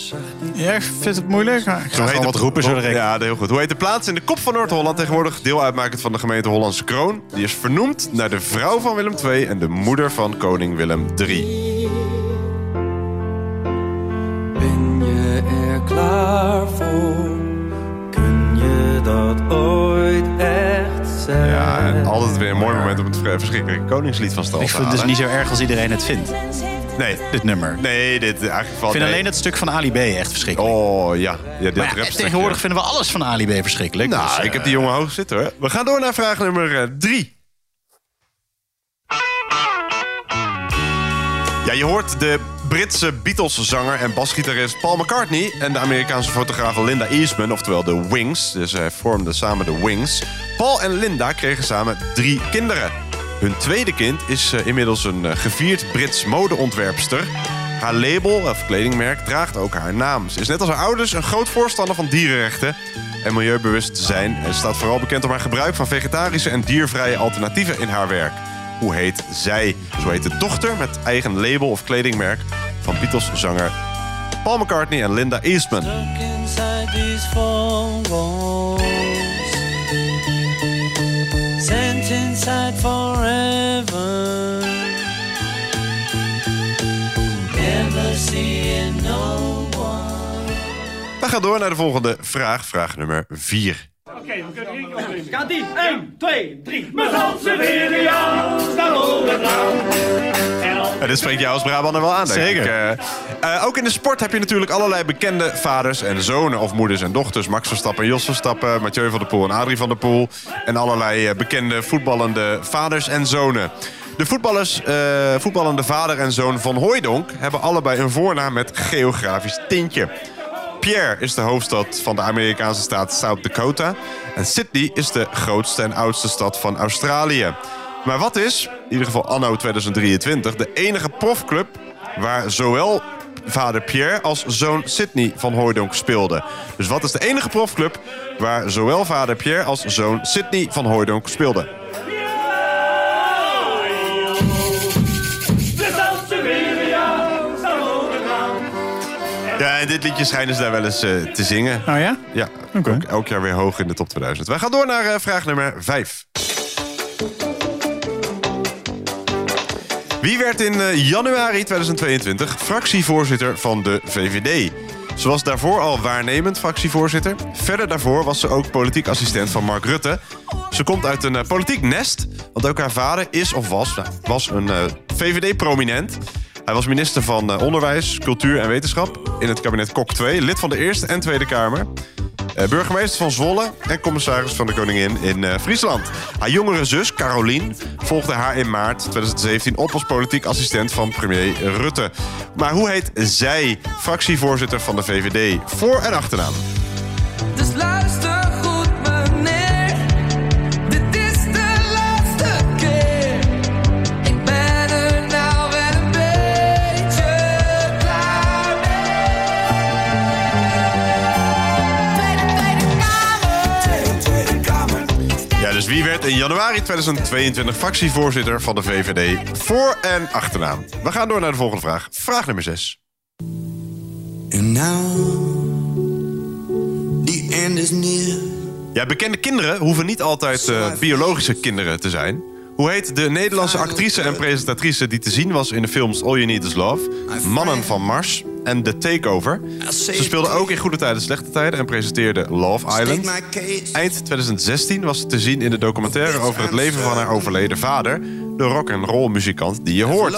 Ja, ik vind het moeilijk. maar Ik ga gewoon wat roepen zo direct. Ja, heel goed. Hoe heet de plaats in de kop van Noord-Holland tegenwoordig deel uitmakend van de gemeente Hollandse Kroon? Die is vernoemd naar de vrouw van Willem II en de moeder van koning Willem III. Klaar voor? Kun je dat ooit echt zijn? Ja, en altijd weer een mooi moment om het verschrikkelijke koningslied van stal Ik vind het dus niet zo erg als iedereen het vindt. Nee, Dit nummer. nee, dit eigenlijk Ik vind nee. alleen het stuk van Ali B echt verschrikkelijk. Oh, ja. ja dit maar ja, tegenwoordig vinden we alles van Ali B verschrikkelijk. Nou, dus, ik eh, heb die jongen hoog zitten hoor. We gaan door naar vraag nummer eh, drie. Ja, je hoort de Britse Beatles-zanger en basgitarist Paul McCartney... en de Amerikaanse fotograaf Linda Eastman, oftewel de Wings. Dus zij vormden samen de Wings. Paul en Linda kregen samen drie kinderen. Hun tweede kind is eh, inmiddels een eh, gevierd Brits modeontwerpster. Haar label, of kledingmerk, draagt ook haar naam. Ze is net als haar ouders een groot voorstander van dierenrechten en milieubewust te zijn. En staat vooral bekend om haar gebruik van vegetarische en diervrije alternatieven in haar werk. Hoe heet zij? Zo heet de dochter met eigen label of kledingmerk van Beatles-zanger Paul McCartney en Linda Eastman. We gaan door naar de volgende vraag, vraag nummer 4. Oké, we kunnen keer opnemen. Gaat die? 1, 2, 3. Mijn Franse weer jou, onder dit spreekt jou als Brabander wel aan, denk Zeker. ik. Eh, eh, ook in de sport heb je natuurlijk allerlei bekende vaders en zonen... of moeders en dochters. Max Verstappen, Jos Verstappen, Mathieu van der Poel en Adrie van der Poel. En allerlei eh, bekende voetballende vaders en zonen. De voetballers, eh, voetballende vader en zoon van Hooijdonk... hebben allebei een voornaam met geografisch tintje. Pierre is de hoofdstad van de Amerikaanse staat South Dakota. En Sydney is de grootste en oudste stad van Australië. Maar wat is, in ieder geval anno 2023, de enige profclub waar zowel vader Pierre als zoon Sidney van Hooijdonk speelde. Dus wat is de enige profclub waar zowel vader Pierre als zoon Sidney van Hooijdonk speelden? Ja, en dit liedje schijnen ze daar wel eens eh, te zingen. Oh ja? Ja, ook elk jaar weer hoog in de top 2000. Wij gaan door naar eh, vraag nummer 5. Wie werd in eh, januari 2022 fractievoorzitter van de VVD? Ze was daarvoor al waarnemend fractievoorzitter. Verder daarvoor was ze ook politiek assistent van Mark Rutte. Ze komt uit een politiek nest, want ook haar vader is of was, nou, was een VVD-prominent. Hij was minister van eh, Onderwijs, Cultuur en Wetenschap in het kabinet Kok 2, lid van de Eerste en Tweede Kamer. Eh, burgemeester van Zwolle en commissaris van de Koningin in eh, Friesland. Haar jongere zus, Carolien, volgde haar in maart 2017 op als politiek assistent van premier Rutte. Maar hoe heet zij, fractievoorzitter van de VVD, voor- en achternaam? Dus luister wie werd in januari 2022 fractievoorzitter van de VVD, voor- en achternaam? We gaan door naar de volgende vraag. Vraag nummer 6. And now the end is near. Ja, bekende kinderen hoeven niet altijd eh, biologische kinderen te zijn. Hoe heet de Nederlandse actrice en presentatrice die te zien was in de films All You Need Is Love, Mannen van Mars en The Takeover? Ze speelde ook in Goede Tijden, Slechte Tijden en presenteerde Love Island. Eind 2016 was ze te zien in de documentaire over het leven van haar overleden vader, de rock and roll muzikant die je hoort.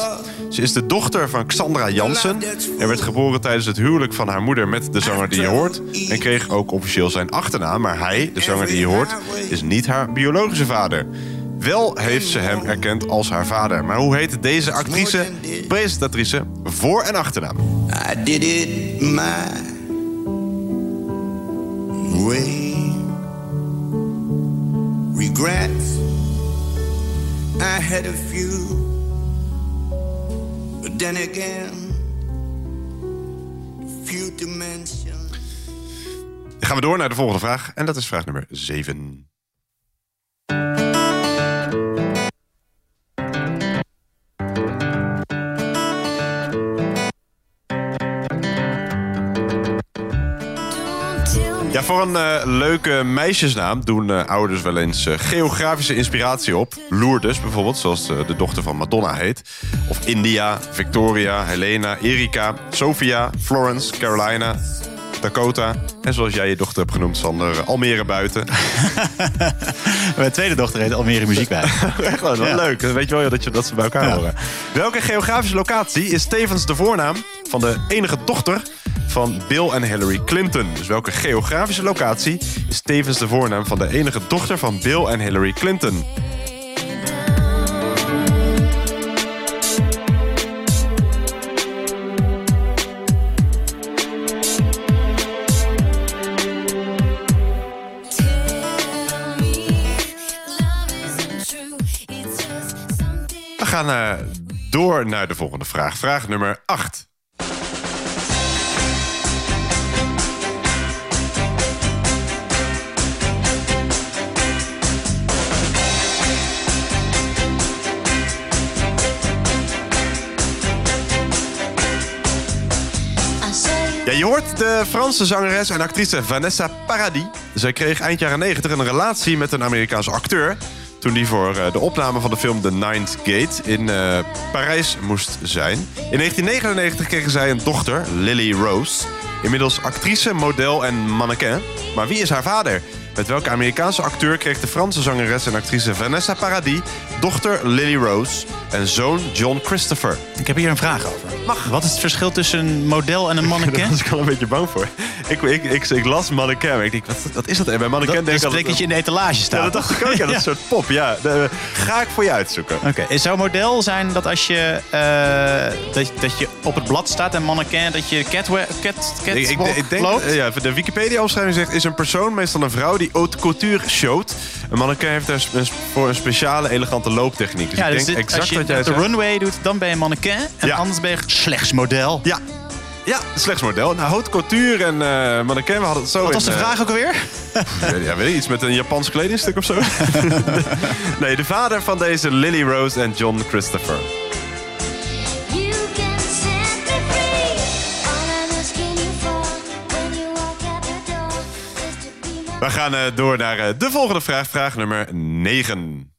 Ze is de dochter van Xandra Jansen. en werd geboren tijdens het huwelijk van haar moeder met de zanger die je hoort en kreeg ook officieel zijn achternaam, maar hij, de zanger die je hoort, is niet haar biologische vader. Wel heeft ze hem erkend als haar vader. Maar hoe heet deze actrice, presentatrice, voor- en achternaam? I did it my way. Regrets, I had a few, but then again, few to mention. Dan gaan we door naar de volgende vraag. En dat is vraag nummer 7. Ja, voor een eh, leuke meisjesnaam doen eh, ouders wel eens eh, geografische inspiratie op. Lourdes bijvoorbeeld, zoals de dochter van Madonna heet. Of India, Victoria, Helena, Erika, Sophia, Florence, Carolina, Dakota. En zoals jij je dochter hebt genoemd, Sander, Almere buiten. Mijn tweede dochter heet Almere Muziek bij. Echt wel, Ja. leuk. Dan weet je wel dat, je, dat ze bij elkaar Ja. horen. Welke geografische locatie is tevens de voornaam van de enige dochter van Bill en Hillary Clinton? Dus welke geografische locatie is tevens de voornaam van de enige dochter van Bill en Hillary Clinton? We gaan eh, door naar de volgende vraag. Vraag nummer 8. Ja, je hoort de Franse zangeres en actrice Vanessa Paradis. Zij kreeg eind jaren 90 een relatie met een Amerikaanse acteur... toen die voor eh, de opname van de film The Ninth Gate in eh, Parijs moest zijn. In 1999 kregen zij een dochter, Lily Rose. Inmiddels actrice, model en mannequin. Maar wie is haar vader? Met welke Amerikaanse acteur kreeg de Franse zangeres en actrice Vanessa Paradis... dochter Lily Rose en zoon John Christopher? Ik heb hier een vraag over. Mag. Wat is het verschil tussen een model en een Daar mannequin? was ik al een beetje bang voor. Ik, ik, ik, ik las mannequin, ik denk, wat, wat is dat? En bij mannequin Dat, denk dat ik is dat je in de etalage staat. Ja, dat dacht ik ook. Ja, dat is een soort pop. Ja, de- ga ik voor je uitzoeken. Oké, het zou model zijn dat als je, eh, dat, dat je op het blad staat en mannequin, dat je catwalk, cat, Ik, ik denk, loopt? eh, ja, de Wikipedia-omschrijving zegt... is een persoon, meestal een vrouw, die haute couture showt. Een mannequin heeft daar voor een speciale, elegante looptechniek. Dus ja, ik dus denk dit- exact als je wat jij de zegt. runway doet, dan ben je mannequin. En Ja. anders ben je slechts model. Ja. Ja, slechts model. Nou, haute couture en eh mannequin, we hadden het zo Wat in, was de eh, vraag ook alweer? Ja, weet ik, iets met een Japans kledingstuk of zo? nee, de vader van deze Lily Rose en John Christopher. Gaan eh, door naar eh, de volgende vraag. Vraag nummer 9.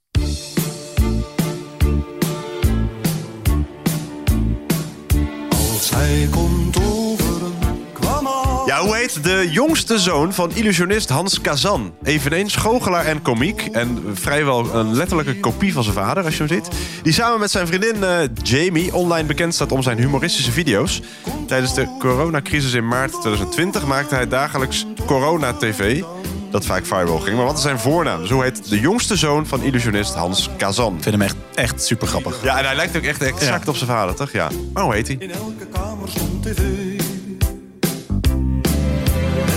Als hij komt overen, kwam al. Ja, hoe heet de jongste zoon van illusionist Hans Kazan? Eveneens goochelaar en komiek. En vrijwel een letterlijke kopie van zijn vader, als je hem ziet. Die samen met zijn vriendin eh, Jamie online bekend staat om zijn humoristische video's. Tijdens de coronacrisis in maart 2020 maakte hij dagelijks Corona-TV. Dat vaak viral ging. Maar wat is zijn voornaam? Dus hoe heet de jongste zoon van illusionist Hans Kazan? Ik vind hem echt, echt super grappig. Ja, en hij lijkt ook echt exact op zijn vader, toch? Ja. Maar hoe heet hij? In elke kamer stond tv.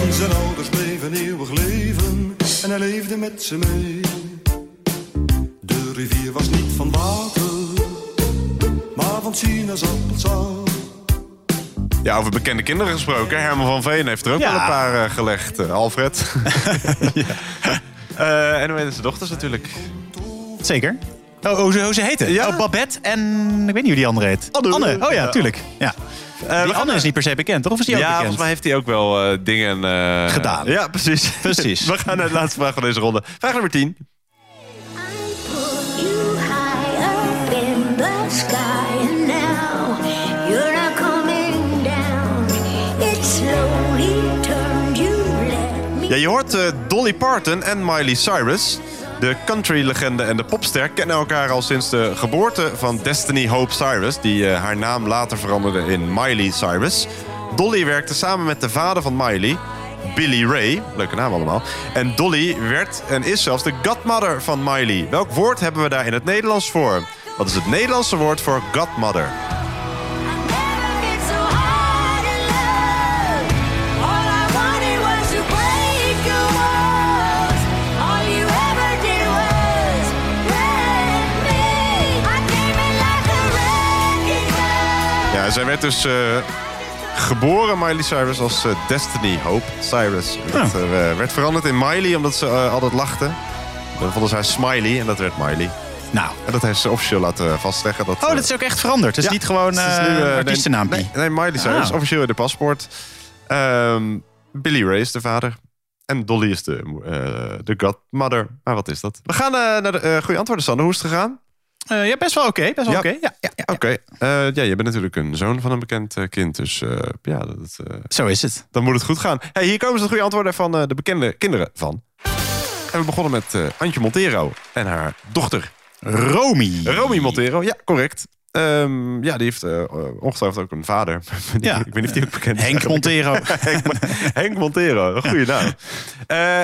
En zijn ouders bleven eeuwig leven. En hij leefde met ze mee. De rivier was niet van water. Maar van sinaasappelsap. Ja, over bekende kinderen gesproken. Herman van Veen heeft er ook wel een paar eh, gelegd. Eh, Alfred. Eh, en hoe heet zijn dochters natuurlijk? Zeker. Oh, hoe, ze, hoe ze heten? Ja. Oh, Babette en ik weet niet hoe die andere heet. Anne. Oh ja, tuurlijk. Ja. die Anne is niet per se bekend, toch? Of is die ook ja, bekend? volgens mij heeft hij ook wel dingen Gedaan. Ja, precies. Precies. we gaan naar de laatste vraag van deze ronde. Vraag nummer 10. Ja, je hoort eh, Dolly Parton en Miley Cyrus. De country-legende en de popster kennen elkaar al sinds de geboorte van Destiny Hope Cyrus... die eh, haar naam later veranderde in Miley Cyrus. Dolly werkte samen met de vader van Miley, Billy Ray. Leuke naam allemaal. En Dolly werd en is zelfs de godmother van Miley. Welk woord hebben we daar in het Nederlands voor? Wat is het Nederlandse woord voor godmother? Zij werd dus eh, geboren, Miley Cyrus, als eh, Destiny Hope Cyrus. Dat eh, werd veranderd in Miley, omdat ze altijd lachte. Dan vonden ze haar Smiley en dat werd Miley. Nou. En dat heeft ze officieel laten vastleggen. Dat, Oh, dat is ook echt veranderd. Het is ja, niet gewoon het is nu, eh, een artiestenaampje. Nee, nee, Miley Cyrus, Ah. officieel in de paspoort. Ehm, Billy Ray is de vader. En Dolly is de, de godmother. Maar wat is dat? We gaan naar de goede antwoorden, Sanne. Hoe is het gegaan? Eh, ja, best wel oké. best wel Ja. oké. Ja, ja, ja. Oké. Eh, ja, je bent natuurlijk een zoon van een bekend eh, kind. Dus ja, dat, Zo is het. dan moet het goed gaan. Hey, hier komen ze de goede antwoorden van de bekende kinderen van. En we begonnen met Antje Montero en haar dochter. Romy. Romy Montero, ja, correct. Ehm, ja, die heeft eh, ongetwijfeld ook een vader. Ja. Ik weet niet of die ook bekend is. Henk Montero. Henk, Henk Montero, een goede naam.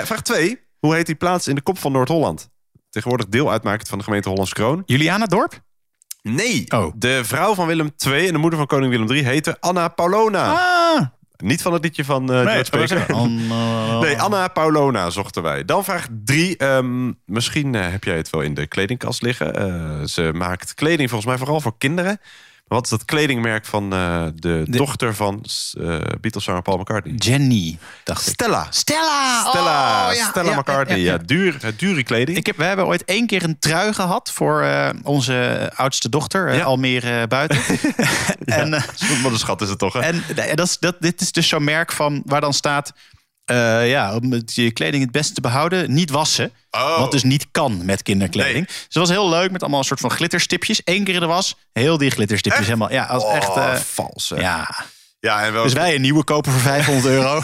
Vraag 2. Hoe heet die plaats in de kop van Noord-Holland? Tegenwoordig deel uitmakend van de gemeente Hollands Kroon. Juliana Dorp? Nee. Oh. De vrouw van Willem II en de moeder van koning Willem III heette Anna Paulona. Ah. Niet van het liedje van eh George Baker. Anna. Nee, Anna Paulona zochten wij. Dan vraag drie. Ehm, misschien eh, heb jij het wel in de kledingkast liggen. Eh, ze maakt kleding volgens mij vooral voor kinderen. Wat is dat kledingmerk van eh, de, dochter van eh Beatles-zanger Paul McCartney? Jenny, dacht ik. Stella. Stella! Stella, Oh, ja, Stella ja, McCartney. ja, duur, dure kleding. Ik heb, we hebben ooit één keer een trui gehad voor eh, onze oudste dochter. Almere buiten. en, Wat een schat is het toch, hè? en dat is, dat, dit is dus zo'n merk van waar dan staat. Eh, ja, om je kleding het beste te behouden, niet wassen. Oh. Wat dus niet kan met kinderkleding. Dus het was heel leuk met allemaal een soort van glitterstipjes. Eén keer in de was, heel die glitterstipjes Echt? helemaal. Ja, als Oh, echt. eh, vals, hè? ja. Ja, en wel. Dus wij een nieuwe kopen voor 500 euro.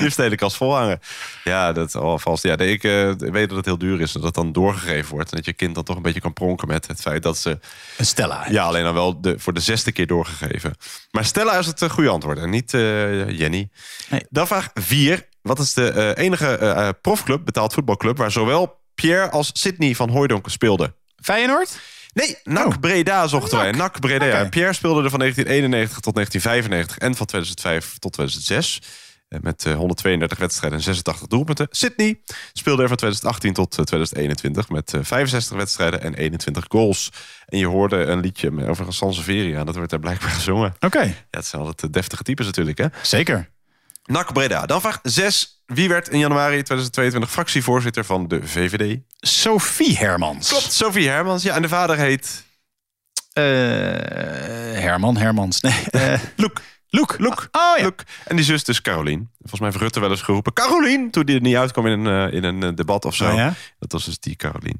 Liefst de hele kast vol hangen. Ja, dat oh, vast. Ja, ik eh, weet dat het heel duur is. En dat het dan doorgegeven wordt. En dat je kind dan toch een beetje kan pronken met het feit dat ze. Een Stella. Ja, alleen dan wel de, voor de zesde keer doorgegeven. Maar Stella is het eh, goede antwoord. En niet eh, Jenny. Nee. Dan vraag 4. Wat is de eh, enige profclub, betaald voetbalclub, waar zowel Pierre als Sydney van Hooijdonk speelden? Feyenoord? Nee, NAC Oh. Breda zochten wij. NAC Breda. Pierre speelde er van 1991 tot 1995 en van 2005 tot 2006. Eh, Met eh, 132 wedstrijden en 86 doelpunten. Sydney speelde er van 2018 tot eh, 2021 met eh, 65 wedstrijden en 21 goals. En je hoorde een liedje met- over een Sanseveria. Dat wordt daar blijkbaar gezongen. Oké. Ja, het zijn altijd eh, deftige types natuurlijk, hè? Zeker. NAC Breda. Dan vraag 6. Wie werd in januari 2022 fractievoorzitter van de VVD? Sophie Hermans. Klopt, Sophie Hermans. Ja, en de vader heet... Eh, Herman Hermans. Nee. eh Loek. Loek. Loek. Oh ja. En die zus dus Carolien. Volgens mij heeft Rutte wel eens geroepen... Carolien! Toen die er niet uitkwam in een, eh, in een debat of zo. Oh ja? Dat was dus die Carolien.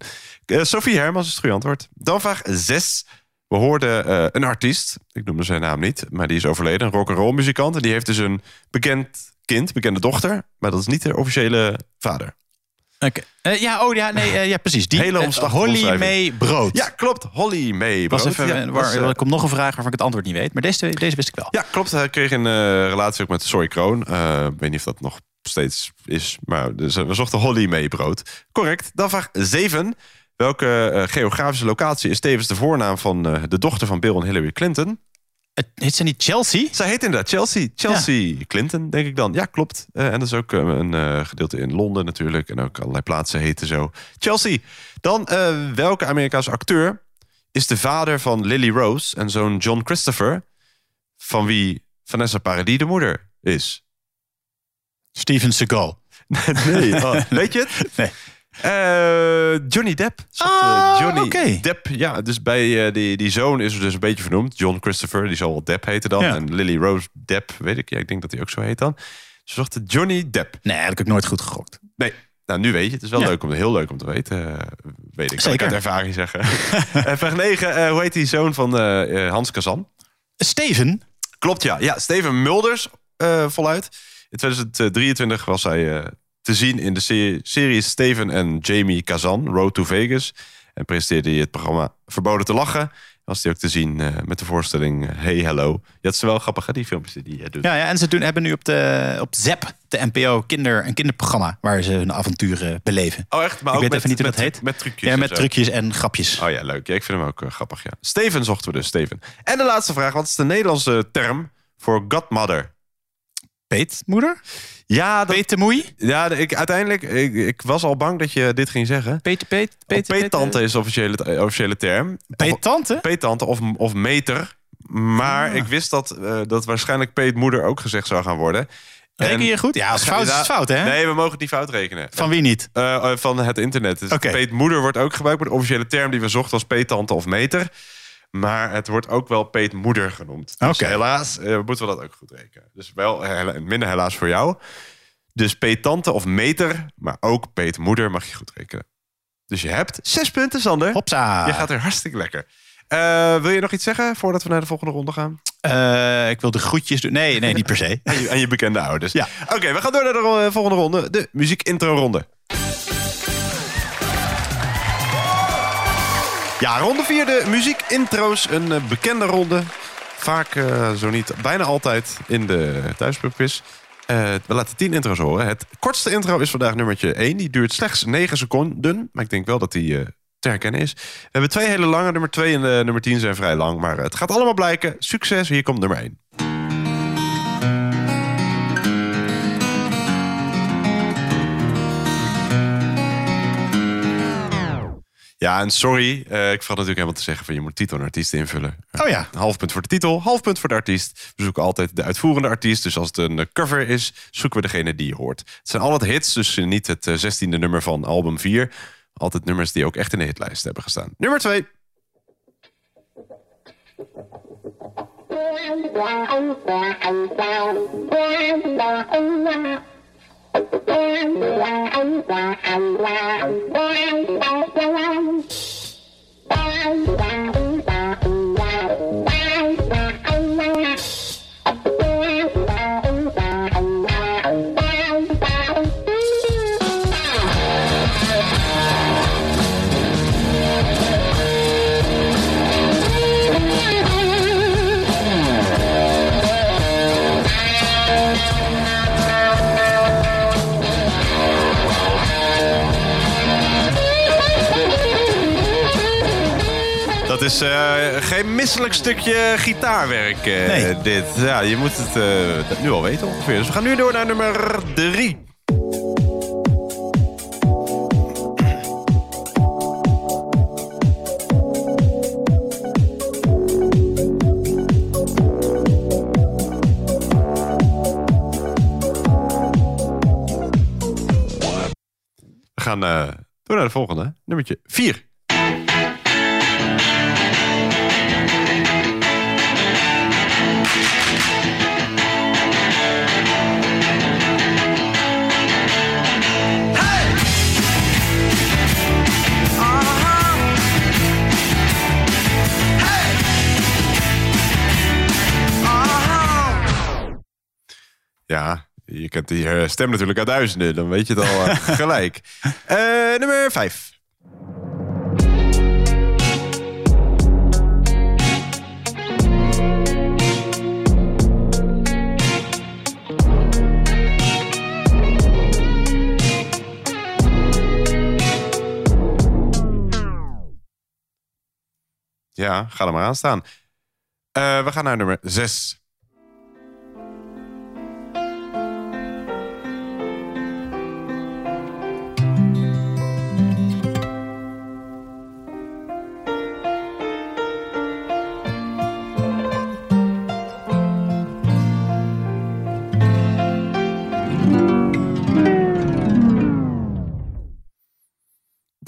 Eh, Sophie Hermans is het goede antwoord. Dan vraag 6. We hoorden een artiest. Ik noemde zijn naam niet. Maar die is overleden. Een rock'n'roll muzikant. En die heeft dus een bekend kind. Bekende dochter. Maar dat is niet de officiële vader. Oké. Eh, ja, oh ja, nee, eh, ja, precies. Die Hele omslachtige Holly. May Brood. Ja, klopt. Holly May. was Brood. even, Ja, waar, was, eh, er komt nog een vraag waarvan ik het antwoord niet weet. Maar deze, deze wist ik wel. Ja, klopt. Hij kreeg een relatie ook met Soy Kroon. Ik weet niet of dat nog steeds is. Maar dus, we zochten Holly mee brood. Correct. Dan vraag 7. Welke geografische locatie is tevens de voornaam van de dochter van Bill en Hillary Clinton? Het heet ze niet Chelsea? Zij heet inderdaad Chelsea. Chelsea Clinton, denk ik dan. Ja, klopt. Eh, en dat is ook eh, een eh, gedeelte in Londen natuurlijk. En ook allerlei plaatsen heten zo. Chelsea. Dan, eh, welke Amerikaanse acteur is de vader van Lily Rose en zoon John Christopher, van wie Vanessa Paradis de moeder is? Steven Seagal. nee. Oh, weet je het? Nee. Eh, Johnny Depp. Zat, eh, Ah, Johnny. Depp. Ja, dus bij eh, die, die zoon is er dus een beetje vernoemd. John Christopher, die zal wel Depp heten dan. Ja. En Lily Rose Depp, weet ik. Ja, ik denk dat hij ook zo heet dan. Ze zochten Johnny Depp. Nee, dat heb ik nooit goed gegokt. Nee, nou nu weet je. Het is wel Ja. leuk om, heel leuk om te weten. eh, weet ik. Kan ik Zeker. uit ervaring zeggen. Vraag 9. hoe heet die zoon van Hans Kazan? Steven? Klopt, ja. Ja, Steven Mulders voluit. In 2023 was hij te zien in de se- serie Steven en Jamie Kazan, Road to Vegas. En presenteerde hij het programma Verboden te lachen. Was hij ook te zien eh, met de voorstelling Hey Hello. Het is wel grappig, hè, die filmpjes die hij doet. Ja, ja, en ze doen, hebben nu op, de, op ZEP, de NPO, kinder, een kinderprogramma... waar ze hun avonturen beleven. Oh, echt? Maar ik ook weet met, even niet hoe met, dat heet. Met trucjes. Ja, en met trucjes en grapjes. Oh ja, leuk. Ja, ik vind hem ook eh, grappig, ja. Steven zochten we dus, Steven. En de laatste vraag. Wat is de Nederlandse term voor godmother? Peetmoeder? Ja, dat, Peetemoei? ja ik, uiteindelijk, ik, ik was al bang dat je dit ging zeggen. Peet, peet, peet, Peettante is de officiële, officiële term. Peettante? Peettante of, of meter. Maar Ah. ik wist dat, eh, dat waarschijnlijk peetmoeder ook gezegd zou gaan worden. Reken je goed? Ja, als het fout is, is het fout, hè? Nee, we mogen het niet fout rekenen. Van wie niet? Eh, eh, van het internet. Dus Oké. peetmoeder wordt ook gebruikt. Maar de officiële term die we zochten was peettante of meter. Maar het wordt ook wel peetmoeder genoemd. Dus helaas eh, moeten we dat ook goed rekenen. Dus wel hela- minder helaas voor jou. Dus peettante of meter, maar ook peetmoeder mag je goed rekenen. Dus je hebt zes punten, Sander. Hopsa. Je gaat er hartstikke lekker. Eh, wil je nog iets zeggen voordat we naar de volgende ronde gaan? Eh, ik wil de groetjes doen. Nee, nee, niet per se. Aan je, aan je bekende ouders. Ja. Oké, we gaan door naar de volgende ronde. De muziek-intro-ronde. Ja, ronde 4, de muziek-intro's. Een eh, bekende ronde. Vaak, eh, zo niet, bijna altijd in de thuispubquiz. Eh we laten 10 intro's horen. Het kortste intro is vandaag nummertje 1. Die duurt slechts 9 seconden. Maar ik denk wel dat die te herkennen is. We hebben twee hele lange. Nummer 2 en nummer 10 zijn vrij lang. Maar het gaat allemaal blijken. Succes, hier komt nummer 1. Ja, en sorry, ik vergat natuurlijk helemaal te zeggen van je moet titel en artiest invullen. Oh ja. Half punt voor de titel, half punt voor de artiest. We zoeken altijd de uitvoerende artiest. Dus als het een cover is, zoeken we degene die je hoort. Het zijn altijd hits, dus niet het zestiende nummer van album 4. Altijd nummers die ook echt in de hitlijst hebben gestaan. Nummer 2. Bye. Is eh, geen misselijk stukje gitaarwerk, eh, Nee. dit. Ja, je moet het eh, nu al weten ongeveer. Dus we gaan nu door naar nummer drie. We gaan door naar de volgende. Nummertje 4. Ja, je kent die eh, stem natuurlijk uit duizenden. Dan weet je het al eh, gelijk. Eh, nummer 5. Ja, ga er maar aan staan. Eh, we gaan naar nummer 6.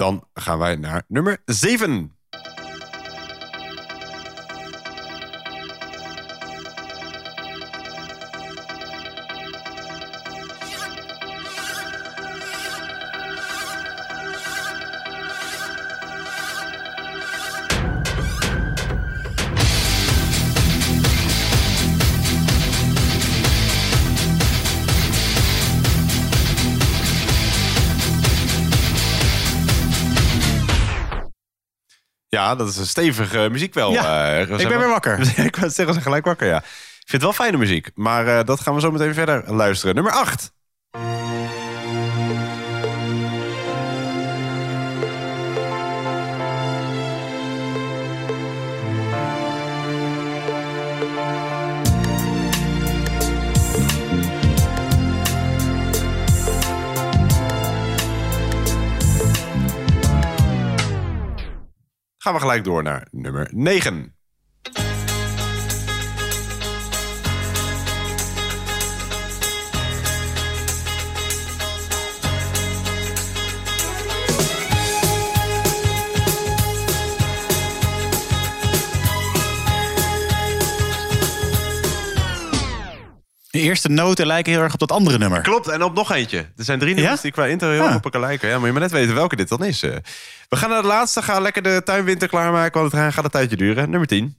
Dan gaan wij naar nummer 7. Ja, dat is een stevige muziek wel. Ja, eh, ik ben weer wakker. ik wou zeggen, ze gelijk wakker, ja. Ik vind het wel fijne muziek, maar eh, dat gaan we zo meteen verder luisteren. Nummer 8. Gaan we gelijk door naar nummer 9. De eerste noten lijken heel erg op dat andere nummer. Klopt, en op nog eentje. Er zijn drie nummers Ja? die qua intro heel Ah. erg op elkaar lijken. Ja, moet je maar net weten welke dit dan is. eh. We gaan naar de laatste. Ga lekker de tuinwinter klaarmaken, want het gaat een tijdje duren. Nummer 10.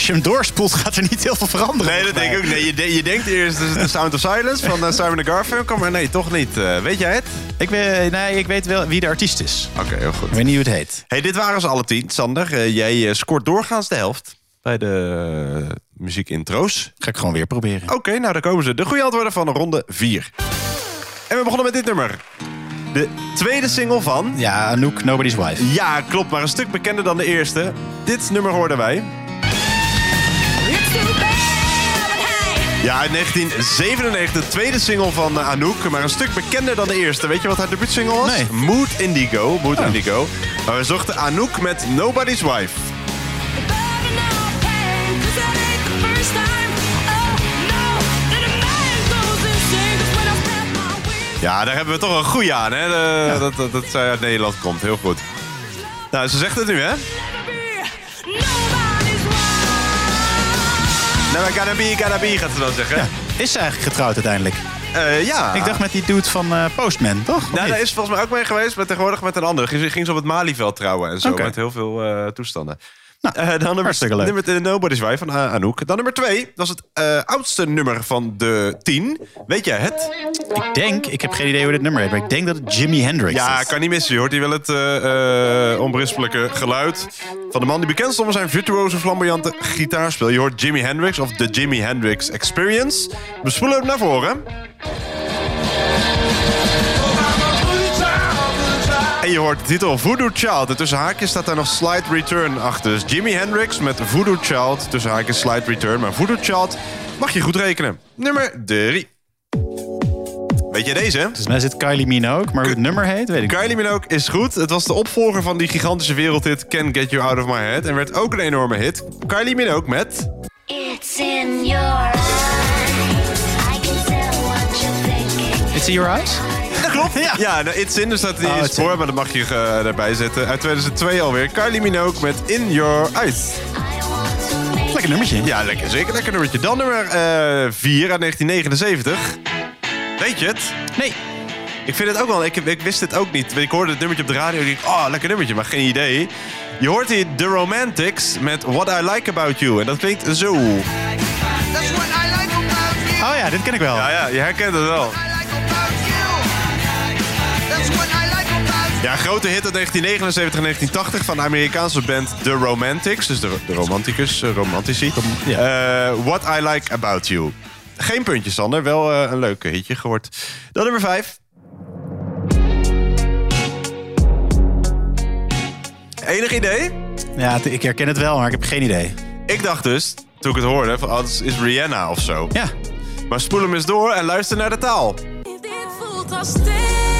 Als je hem doorspoelt, gaat er niet heel veel veranderen. Nee, dat denk ik ook. Nee, je, de- je denkt eerst de Sound of Silence van eh, Simon Garfunkel, maar nee, toch niet. Eh, weet jij het? Ik weet, nee, ik weet wel wie de artiest is. Oké, heel goed. Ik weet niet hoe het heet. Hey, dit waren ze alle tien. Sander, eh, jij scoort doorgaans de helft bij de muziekintro's. Ga ik gewoon weer proberen. Oké, nou daar komen ze. De goede antwoorden van ronde 4. En we begonnen met dit nummer. De tweede single van... Ja, Anouk, Nobody's Wife. Ja, klopt, maar een stuk bekender dan de eerste. Dit nummer hoorden wij. Ja, in 1997, de tweede single van eh, Anouk, maar een stuk bekender dan de eerste. Weet je wat haar debuutsingle was? Nee. Mood Indigo. Mood Oh. Indigo. Maar we zochten Anouk met Nobody's Wife. Ja, daar hebben we toch een goeie aan, hè? De- dat, dat, dat zij uit Nederland komt. Heel goed. Nou, ze zegt het nu, hè? Never gonna be, gaat ze dan zeggen. Is ze eigenlijk getrouwd uiteindelijk? Eh, ja. Ik dacht met die dude van eh, Postman, toch? Nou, daar is volgens mij ook mee geweest, maar tegenwoordig met een ander. Ging, ging ze op het Malieveld trouwen en zo, met heel veel eh, toestanden. Nou, Eh, dan nummer, hartstikke leuk. nummer de Nobody's Wife van eh, Anouk. Dan nummer twee, dat is het eh, oudste nummer van de tien. Weet jij het? Ik denk, ik heb geen idee hoe dit nummer heet, maar ik denk dat het Jimi Hendrix Ja, is. kan niet missen. Je hoort hier wel het eh, eh, onberispelijke geluid van de man die bekend stond om zijn virtuoze flamboyante gitaarspel. Je hoort Jimi Hendrix of The Jimi Hendrix Experience. We spoelen hem naar voren. En je hoort de titel Voodoo Child. En tussen haakjes staat daar nog Slide Return achter. Dus Jimi Hendrix met Voodoo Child. Tussen haakjes Slide Return. Maar Voodoo Child mag je goed rekenen. Nummer 3. Weet je deze? Volgens mij zit Kylie Minogue, maar hoe het nummer heet, weet ik Kylie Minogue is goed. Het was de opvolger van die gigantische wereldhit Can't Get You Out of My Head. En werd ook een enorme hit. Kylie Minogue met... It's in your eyes. I can tell what you're thinking. It's in your eyes? Dat klopt. Ja, ja nou, It's In, staat niet Oh, It's In. voor, maar dat mag je eh, erbij zetten. Uit 2002 alweer. Kylie Minogue met In Your Eyes. Lekker nummertje. Ja, lekker, zeker lekker nummertje. Dan nummer 4 uit 1979. Weet je het? Nee. Ik vind het ook wel, ik, ik wist het ook niet. Ik hoorde het nummertje op de radio en ik dacht, oh, lekker nummertje, maar geen idee. Je hoort hier The Romantics met What I Like About You. En dat klinkt zo. Oh ja, dit ken ik wel. Ja, ja, je herkent het wel. Ja, grote hit uit 1979 en 1980 van de Amerikaanse band The Romantics. Dus de, de romanticus, eh, romantici. Eh, What I Like About You. Geen puntjes, Sander. Wel eh, een leuk hitje geworden. Dan nummer 5. Enig idee? Ja, ik herken het wel, maar ik heb geen idee. Ik dacht dus, toen ik het hoorde, van, oh, is- Rihanna of zo. Ja. Maar spoel hem eens door en luister naar de taal. Ja,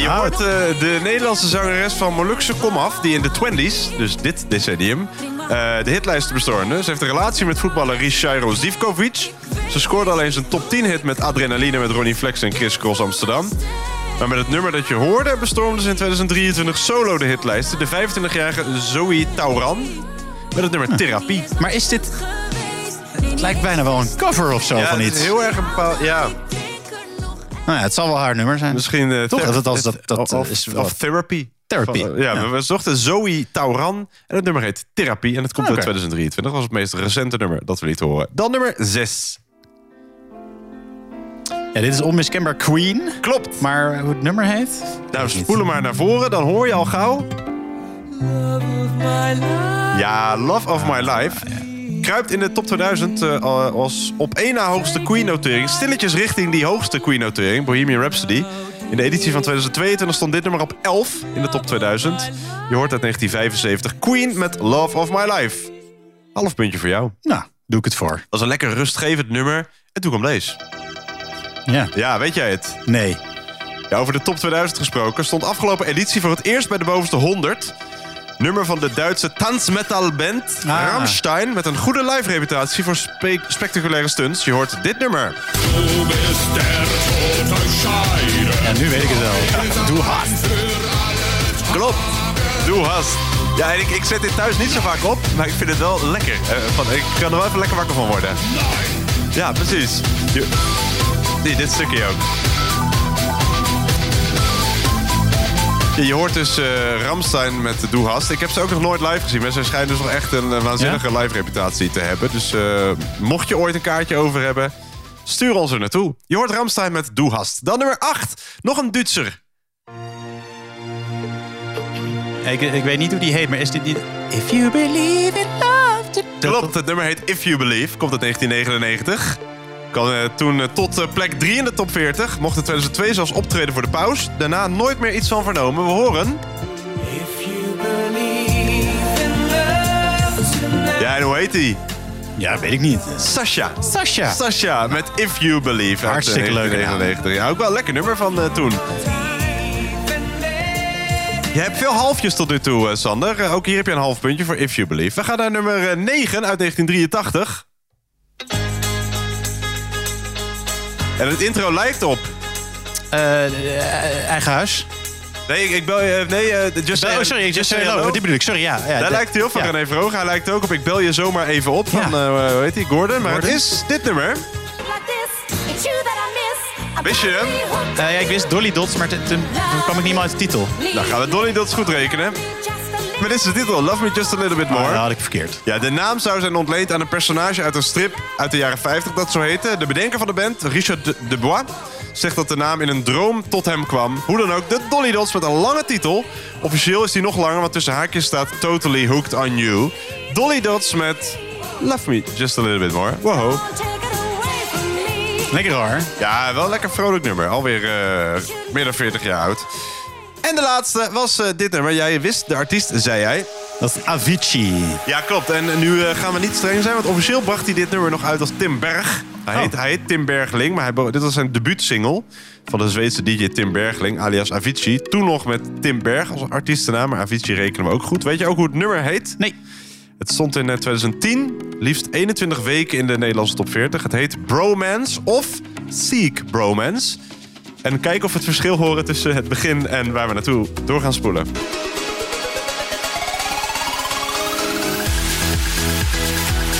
je hoort eh, de Nederlandse zangeres van Molukse Komaf, die in de 20s, dus dit decennium, eh, de hitlijsten bestormde. Ze heeft een relatie met voetballer Rishairo Zivkovic. Ze scoorde alleen zijn top 10 hit met Adrenaline met Ronnie Flex en Chris Cross Amsterdam. Maar met het nummer dat je hoorde bestormde ze in 2023 solo de hitlijsten. De 25-jarige Zoe Tauran met het nummer Therapie. Maar is dit... Het lijkt bijna wel een cover of zo ja, van iets. is heel erg een bepaald... Ja, Nou ja, het zal wel haar nummer zijn. misschien... eh, Toch? ther- Dat, dat, dat, dat of, is of. Therapy. Therapy. Van, eh, ja, We, we zochten Zoe Tauran en het nummer heet Therapie. En het komt uit 2023. Dat was het meest recente nummer dat we lieten horen. Dan nummer 6. Ja, dit is onmiskenbaar Queen. Klopt. Maar hoe het nummer heet? Nou, spoelen maar naar voren, dan hoor je al gauw. Ja, Love of My Life. Kruipt in de top 2000 eh, als op één na hoogste Queen-notering. Stilletjes richting die hoogste Queen-notering, Bohemian Rhapsody. In de editie van 2022 stond dit nummer op 11 in de top 2000. Je hoort uit 1975 Queen met Love of My Life. Half puntje voor jou. Nou, doe ik het voor. Dat was een lekker rustgevend nummer. En toen kwam deze. Ja. Ja, weet jij het? Nee. Ja, over de top 2000 gesproken stond afgelopen editie voor het eerst bij de bovenste 100. Nummer van de Duitse tanzmetalband Ah. Rammstein met een goede live reputatie voor spe- spectaculaire stunts. Je hoort dit nummer. Ja, nu weet ik het wel. Doe hast. Klopt. Doe hast. Ja, en ik, ik zet dit thuis niet zo vaak op, maar ik vind het wel lekker. Eh, van, ik kan er wel even lekker wakker van worden. Ja, precies. Nee, dit stukje ook. Je hoort dus eh Ramstein met Doe Hast. Ik heb ze ook nog nooit live gezien, maar ze schijnen dus wel echt een eh, waanzinnige live reputatie te hebben. Dus eh, mocht je ooit een kaartje over hebben, stuur ons er naartoe. Je hoort Ramstein met Doe Hast. Dan nummer 8, nog een Duitser. Ik, ik weet niet hoe die heet, maar is dit niet... If you believe in love... to- Klopt, het nummer heet If You Believe, komt uit 1999. Kan eh, toen eh, tot eh, plek 3 in de top 40. Mocht in 2002 zelfs optreden voor de paus. Daarna nooit meer iets van vernomen. We horen... Ja, en hoe heet hij? Ja, weet ik niet. Sasha. Sasha. Sasha met If You Believe. Hartstikke. 1999. Ja, ook wel een lekker nummer van toen. Je hebt veel halfjes tot nu toe, eh, Sander. Ook hier heb je een half puntje voor If You Believe. We gaan naar nummer eh, 9 uit 1983. En het intro lijkt op... Eh, eigen huis. Nee, ik, ik bel je... eh, Nee, eh, just, Oh, sorry, Just Say Hello. Die bedoel ik, sorry, ja. ja Daar lijkt heel veel ja. René Verhogen. Hij lijkt ook op Ik bel je zomaar even op van, eh, hoe heet die, Gordon. Maar Gordon. het is dit nummer. Wist je hem? Eh, ja, ik wist Dolly Dots, maar toen kwam ik niet meer uit de titel. Dan gaan we Dolly dat is goed rekenen. Maar dit is de titel, Love Me Just A Little Bit More. Oh, dat had ik verkeerd. Ja, de naam zou zijn ontleend aan een personage uit een strip uit de jaren 50 dat zo heette. De bedenker van de band, Richard de, de Bois, zegt dat de naam in een droom tot hem kwam. Hoe dan ook, de Dolly Dots met een lange titel. Officieel is die nog langer, want tussen haakjes staat Totally Hooked on You. Dolly Dots met Love Me Just A Little Bit More. Wow. Lekker hoor. Ja, wel een lekker vrolijk nummer. Alweer eh, meer dan 40 jaar oud. En de laatste was eh, dit nummer. Jij wist de artiest, zei jij. Dat is Avicii. Ja, klopt. En nu eh, gaan we niet streng zijn, want officieel bracht hij dit nummer nog uit als Tim Berg. Hij, Oh. heet, hij heet Tim Bergling, maar hij, dit was zijn debuutsingle van de Zweedse DJ Tim Bergling, alias Avicii. Toen nog met Tim Berg als artiestennaam, maar Avicii rekenen we ook goed. Weet je ook hoe het nummer heet? Nee. Het stond in eh, 2010, liefst 21 weken in de Nederlandse top 40. Het heet Bromance of Seek Bromance. En kijk of we het verschil horen tussen het begin en waar we naartoe door gaan spoelen.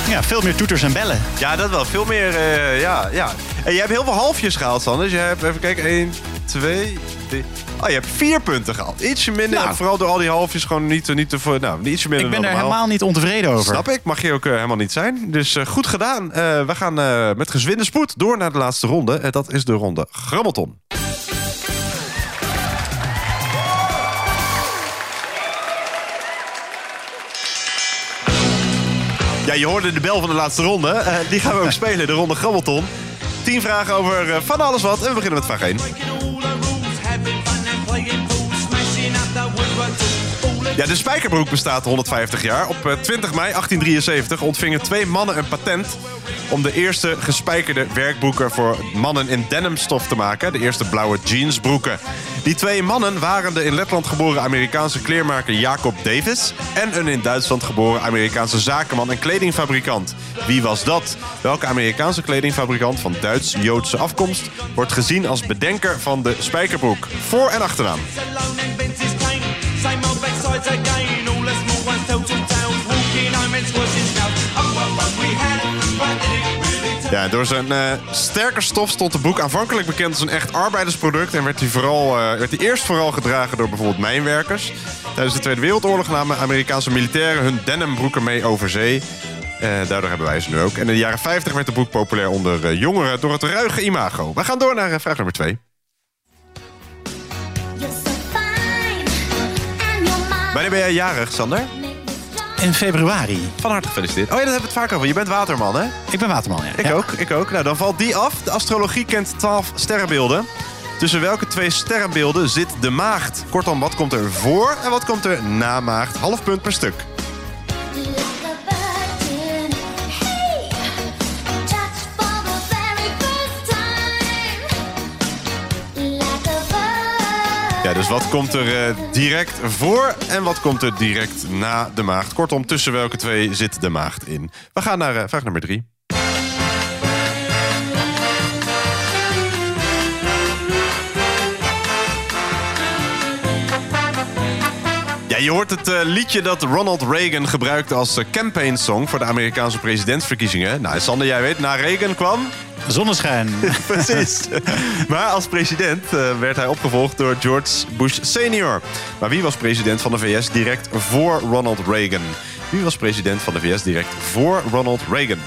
Ja, veel meer toeters en bellen. Ja, dat wel. Veel meer, eh, ja, ja. En je hebt heel veel halfjes gehaald, Sander. Dus je hebt, even kijken, 1, 2, 3... Oh, je hebt vier punten gehaald. Ietsje minder, Nou. vooral door al die halfjes gewoon niet, niet te... Nou, ietsje minder Ik ben er helemaal niet ontevreden over. Snap ik, mag je ook eh, helemaal niet zijn. Dus eh, goed gedaan. Eh, we gaan eh, met gezwinde spoed door naar de laatste ronde. En dat is de ronde Grabbelton. Ja, je hoorde de bel van de laatste ronde. Eh, die gaan we ook spelen, de ronde Grabbelton. Tien vragen over eh, van alles wat. En we beginnen met vraag 1. Ja, de Spijkerbroek bestaat 150 jaar. Op eh, 20 mei 1873 ontvingen twee mannen een patent... om de eerste gespijkerde werkbroeken voor mannen in denimstof te maken. De eerste blauwe jeansbroeken. Die twee mannen waren de in Letland geboren Amerikaanse kleermaker Jacob Davis... en een in Duitsland geboren Amerikaanse zakenman en kledingfabrikant. Wie was dat? Welke Amerikaanse kledingfabrikant van Duits-Joodse afkomst... wordt gezien als bedenker van de Spijkerbroek? Voor- en achternaam. Ones? Ja, door zijn eh sterke stof stond de boek aanvankelijk bekend als een echt arbeidersproduct. En werd hij, vooral, eh, werd eerst vooral gedragen door bijvoorbeeld mijnwerkers. Tijdens de Tweede Wereldoorlog namen Amerikaanse militairen hun denimbroeken mee over zee. Eh, daardoor hebben wij ze nu ook. En in de jaren 50 werd de boek populair onder jongeren door het ruige imago. We gaan door naar vraag nummer 2. Wanneer ben jij jarig, Sander? In februari. Van harte gefeliciteerd. Oh ja, dat hebben we het vaak over. Je bent waterman, hè? Ik ben waterman, ja. Ik Ja. ook, ik ook. Nou, dan valt die af. De astrologie kent 12 sterrenbeelden. Tussen welke twee sterrenbeelden zit de maagd? Kortom, wat komt er voor en wat komt er na maagd? Half punt per stuk. Dus wat komt er eh, direct voor en wat komt er direct na de maagd? Kortom, tussen welke twee zit de maagd in? We gaan naar eh, vraag nummer drie. Ja, je hoort het eh, liedje dat Ronald Reagan gebruikte als eh, campaign song voor de Amerikaanse presidentsverkiezingen. Nou, Sander, jij weet, na Reagan kwam... Zonneschijn. Precies. maar als president eh, werd hij opgevolgd door George Bush senior. Maar wie was president van de VS direct voor Ronald Reagan? Wie was president van de VS direct voor Ronald Reagan?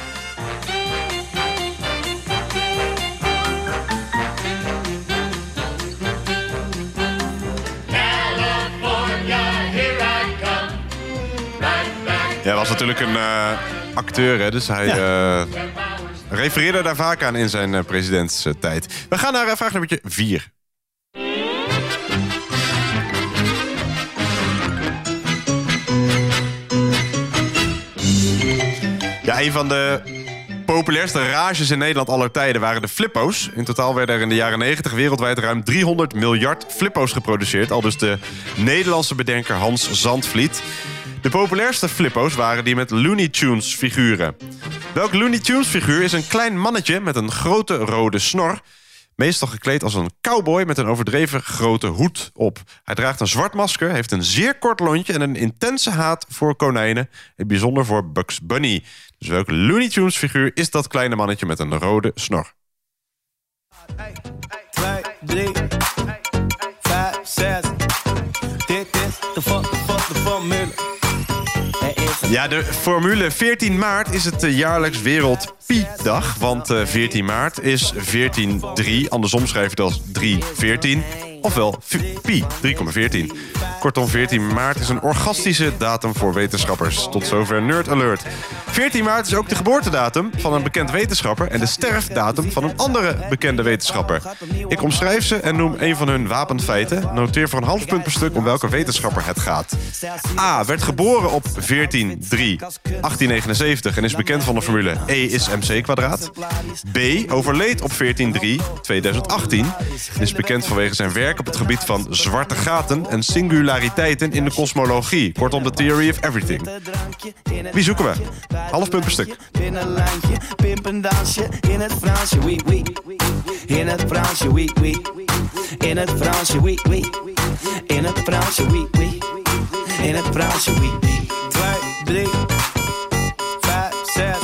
Ja, hij was natuurlijk een eh, acteur, hè, dus hij eh, refereerde daar vaak aan in zijn eh, presidentstijd. We gaan naar vraag nummer 4. Ja, Ja, een van de populairste rages in Nederland aller tijden waren de flippo's. In totaal werden er in de jaren 90 wereldwijd ruim 300 miljard flippo's geproduceerd. Al dus de Nederlandse bedenker Hans Zandvliet. De populairste flippo's waren die met Looney Tunes figuren. Welk Looney Tunes figuur is een klein mannetje met een grote rode snor... Meestal gekleed als een cowboy met een overdreven grote hoed op. Hij draagt een zwart masker, heeft een zeer kort lontje... en een intense haat voor konijnen. Het bijzonder voor Bugs Bunny. Dus welke Looney Tunes figuur is dat kleine mannetje met een rode snor? Dit is de fu- fu- de formule. Ja, de formule 14 maart is het eh, jaarlijks Wereld Pi-dag. Want eh, 14 maart is 14-3. Andersom schrijf je het als 3-14. Ofwel Pi, 3,14. Kortom, 14 maart is een orgastische datum voor wetenschappers. Tot zover Nerd Alert. 14 maart is ook de geboortedatum van een bekend wetenschapper... en de sterfdatum van een andere bekende wetenschapper. Ik omschrijf ze en noem een van hun wapenfeiten. Noteer voor een half punt per stuk om welke wetenschapper het gaat. A. Werd geboren op 14-3-1879 en is bekend van de formule E is mc kwadraat. B. Overleed op 14-3-2018 en is bekend vanwege zijn werk op het gebied van zwarte gaten en singulariteiten in de kosmologie. Kortom, de theory of everything. Wie zoeken we? Half punt per stuk. binnenlandje, pimpendansje in het Fransje, oui, oui. In het Fransje, oui, oui. In het Fransje, oui, oui. In het Fransje, oui, oui. In het Fransje, oui, oui. Twee, drie, vijf, zes.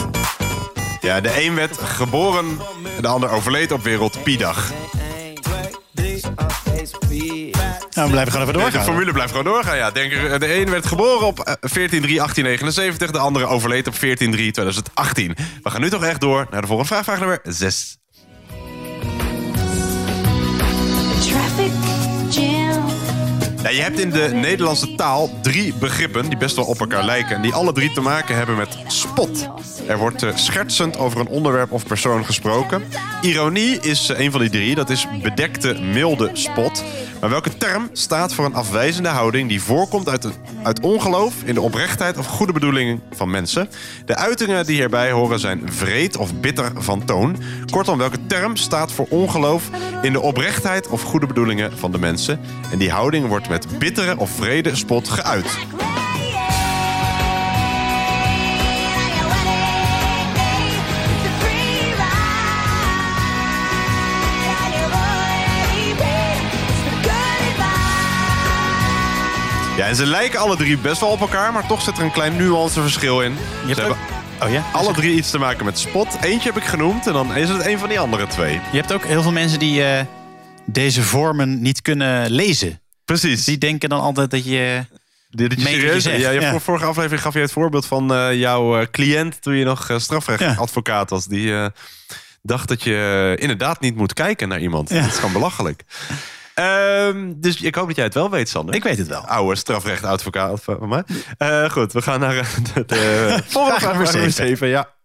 Ja, de een werd geboren, de ander overleed op Wereld Pi-dag. Nou, we blijven gewoon even doorgaan. De formule blijft gewoon doorgaan, ja. Denk er, de een werd geboren op eh, 14-3-1879, de andere overleed op 14-3-2018. We gaan nu toch echt door naar de volgende vraag, vraag nummer 6. Je hebt in de Nederlandse taal drie begrippen die best wel op elkaar lijken... en die alle drie te maken hebben met spot. Er wordt eh, schertsend over een onderwerp of persoon gesproken. Ironie is eh, een van die drie, dat is bedekte, milde spot. Maar welke term staat voor een afwijzende houding... die voorkomt uit, uit ongeloof in de oprechtheid of goede bedoelingen van mensen? De uitingen die hierbij horen zijn vreed of bitter van toon. Kortom, welke term staat voor ongeloof in de oprechtheid of goede bedoelingen van de mensen? En die houding wordt met bittere of vrede spot geuit. Ja, en ze lijken alle drie best wel op elkaar, maar toch zit er een klein nuanceverschil in. Ze hebben Oh ja? alle drie iets te maken met spot. Eentje heb ik genoemd en dan is het een van die andere twee. Je hebt ook heel veel mensen die eh, deze vormen niet kunnen lezen. Precies. Die denken dan altijd dat je... Dit serieus ja, je Ja. Vorige aflevering gaf je het voorbeeld van eh, jouw eh, cliënt toen je nog eh, strafrechtadvocaat was. Die dacht dat je inderdaad niet moet kijken naar iemand. Dat is gewoon belachelijk. Ehm, dus ik hoop dat jij het wel weet, Sander. Ik weet het wel. Oude strafrechtadvocaat van mij. Goed, we gaan naar de, de volgende vraag, nummer. Ja.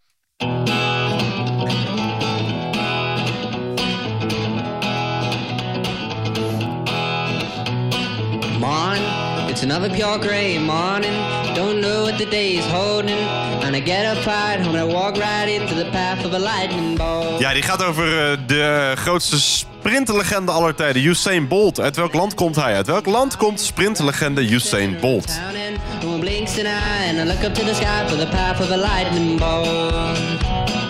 It's another pure gray morning. Don't know what the day is holding. And I get up right home and I walk right into the path of a lightning bolt. Ja, die gaat over eh, de grootste sprintlegende aller tijden, Usain Bolt. Uit welk land komt hij? Uit welk land komt sprintlegende Usain Bolt? Blinks an eye and I look up to the sky for the path of a lightning bolt.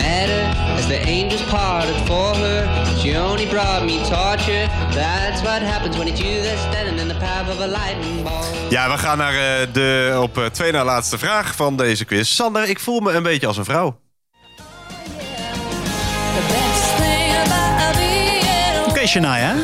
Met her as the angels parted for her. She only brought me torture. That's what happens when it's you that's standing in the path of a lightning bolt. Ja, we gaan naar eh, de op eh, twee na laatste vraag van deze quiz. Sander, ik voel me een beetje als een vrouw. Oké, Shania.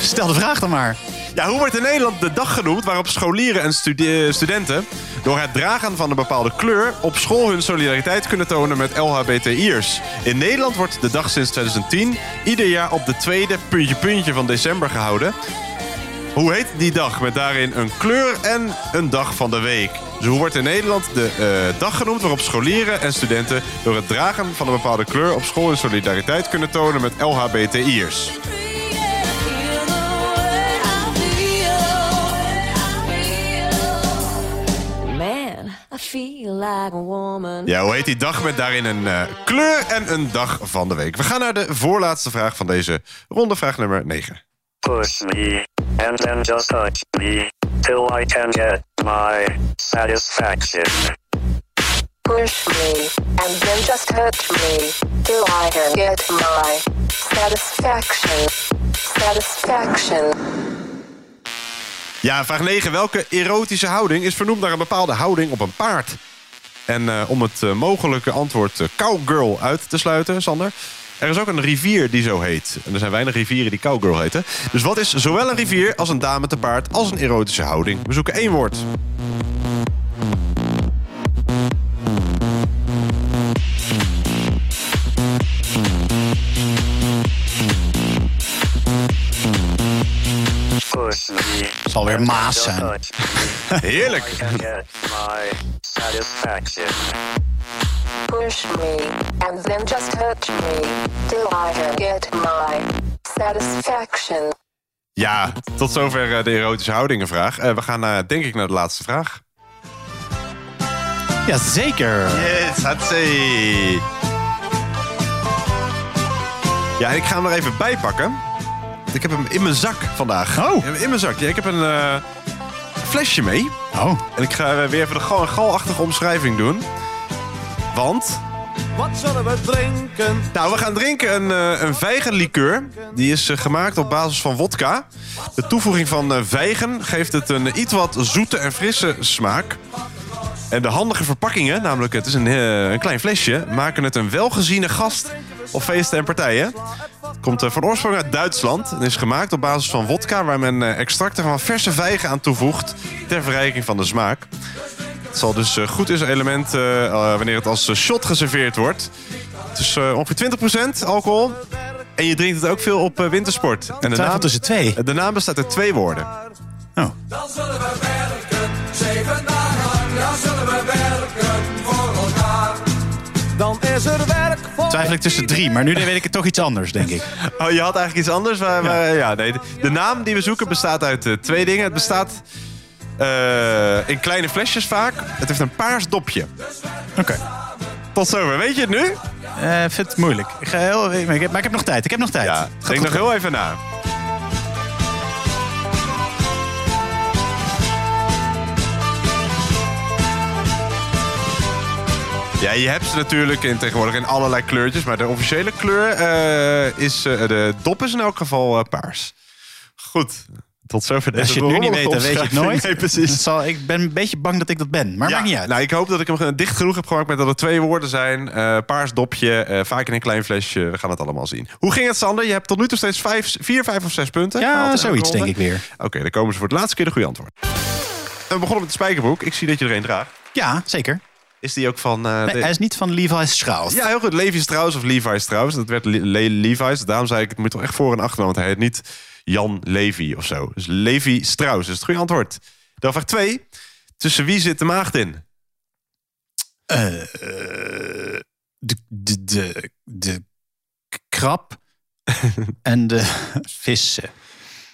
Stel de vraag dan maar. Ja, hoe wordt in Nederland de dag genoemd waarop scholieren en studi- studenten door het dragen van een bepaalde kleur op school hun solidariteit kunnen tonen met LHBTI'ers? In Nederland wordt de dag sinds 2010 ieder jaar op de tweede puntje puntje van december gehouden. Hoe heet die dag met daarin een kleur en een dag van de week? Dus hoe wordt in Nederland de eh, dag genoemd waarop scholieren en studenten door het dragen van een bepaalde kleur op school hun solidariteit kunnen tonen met LHBTI'ers? I feel like a woman. Ja, hoe heet die dag met daarin een eh, kleur en een dag van de week? We gaan naar de voorlaatste vraag van deze ronde, vraag nummer 9. Push me, and then just touch me, till I can get my satisfaction. Push me, and then just touch me, till I can get my satisfaction. Satisfaction. Ja, vraag 9. Welke erotische houding is vernoemd naar een bepaalde houding op een paard? En eh, om het eh, mogelijke antwoord eh, cowgirl uit te sluiten, Sander... Er is ook een rivier die zo heet. En er zijn weinig rivieren die cowgirl heten. Dus wat is zowel een rivier als een dame te paard als een erotische houding? We zoeken één woord. Me. Zal weer Maas zijn. Heerlijk. Push me, and then just touch me, till I can get my satisfaction. Ja, tot zover eh, de erotische houdingenvraag. Eh, we gaan eh, denk ik naar de laatste vraag. Ja, zeker. Yes, hatsé. Ja, en ik ga hem er even bij pakken. Ik heb hem in mijn zak vandaag. Oh. In mijn zak. Ja, ik heb een eh, flesje mee. Oh. En ik ga weer even de gal- galachtige omschrijving doen. Want... Wat zullen we drinken? Nou, we gaan drinken een, eh, een vijgenlikeur. Die is eh, gemaakt op basis van wodka. De toevoeging van eh, vijgen geeft het een iets wat zoete en frisse smaak. En de handige verpakkingen, namelijk het is een, eh, een klein flesje... maken het een welgeziene gast op feesten en partijen. Komt eh, van oorsprong uit Duitsland en is gemaakt op basis van wodka... waar men eh, extracten van verse vijgen aan toevoegt ter verrijking van de smaak. Het zal dus eh, goed is element wanneer het als shot geserveerd wordt. Het is ongeveer 20% alcohol. En je drinkt het ook veel op wintersport. En de Twijfel tussen twee. De naam bestaat uit twee woorden. Dan Twijfel ik tussen drie, maar nu weet ik het toch iets anders, denk ik. Oh, je had eigenlijk iets anders. Maar, maar, ja. nee, de, naam die we zoeken bestaat uit eh, twee dingen. Het bestaat eh, in kleine flesjes vaak. Het heeft een paars dopje. Oké. Tot zover. Weet je het nu? Eh, vind het moeilijk. Ik ga heel, maar, ik heb, maar ik heb nog tijd. Ik heb nog tijd. Ja, denk goed nog heel even na. Ja, je hebt ze natuurlijk in, tegenwoordig in allerlei kleurtjes. Maar de officiële kleur eh, is... eh, de dop is in elk geval eh, paars. Goed. Tot zover deze Als je het nu niet weet, dan weet je het nooit. Nee, precies. Zal, ik ben een beetje bang dat ik dat ben, maar Ja, maakt niet uit. Nou, ik hoop dat ik hem dicht genoeg heb gemaakt met dat er twee woorden zijn. Eh, paars dopje, eh, vaak in een klein flesje. We gaan het allemaal zien. Hoe ging het, Sander? Je hebt tot nu toe steeds vijf, vier, vijf of zes punten. Ja, zoiets denk ik weer. Oké, dan komen ze voor het laatste keer de goede antwoord. We begonnen met de spijkerbroek. Ik zie dat je er een draagt. Ja, zeker. Is die ook van... eh, Nee, de- hij is niet van Levi Strauss. Ja, heel goed. Levi Strauss of Levi Strauss. Dat werd Le- Le- Levi's. Daarom zei ik, het moet toch echt voor en achter. Want hij heet niet Jan Levi of zo. Dus Levi Strauss is het goede antwoord. Dan vraag 2. Tussen wie zit de maagd in? Eh, de, de, de, de krab en de vissen.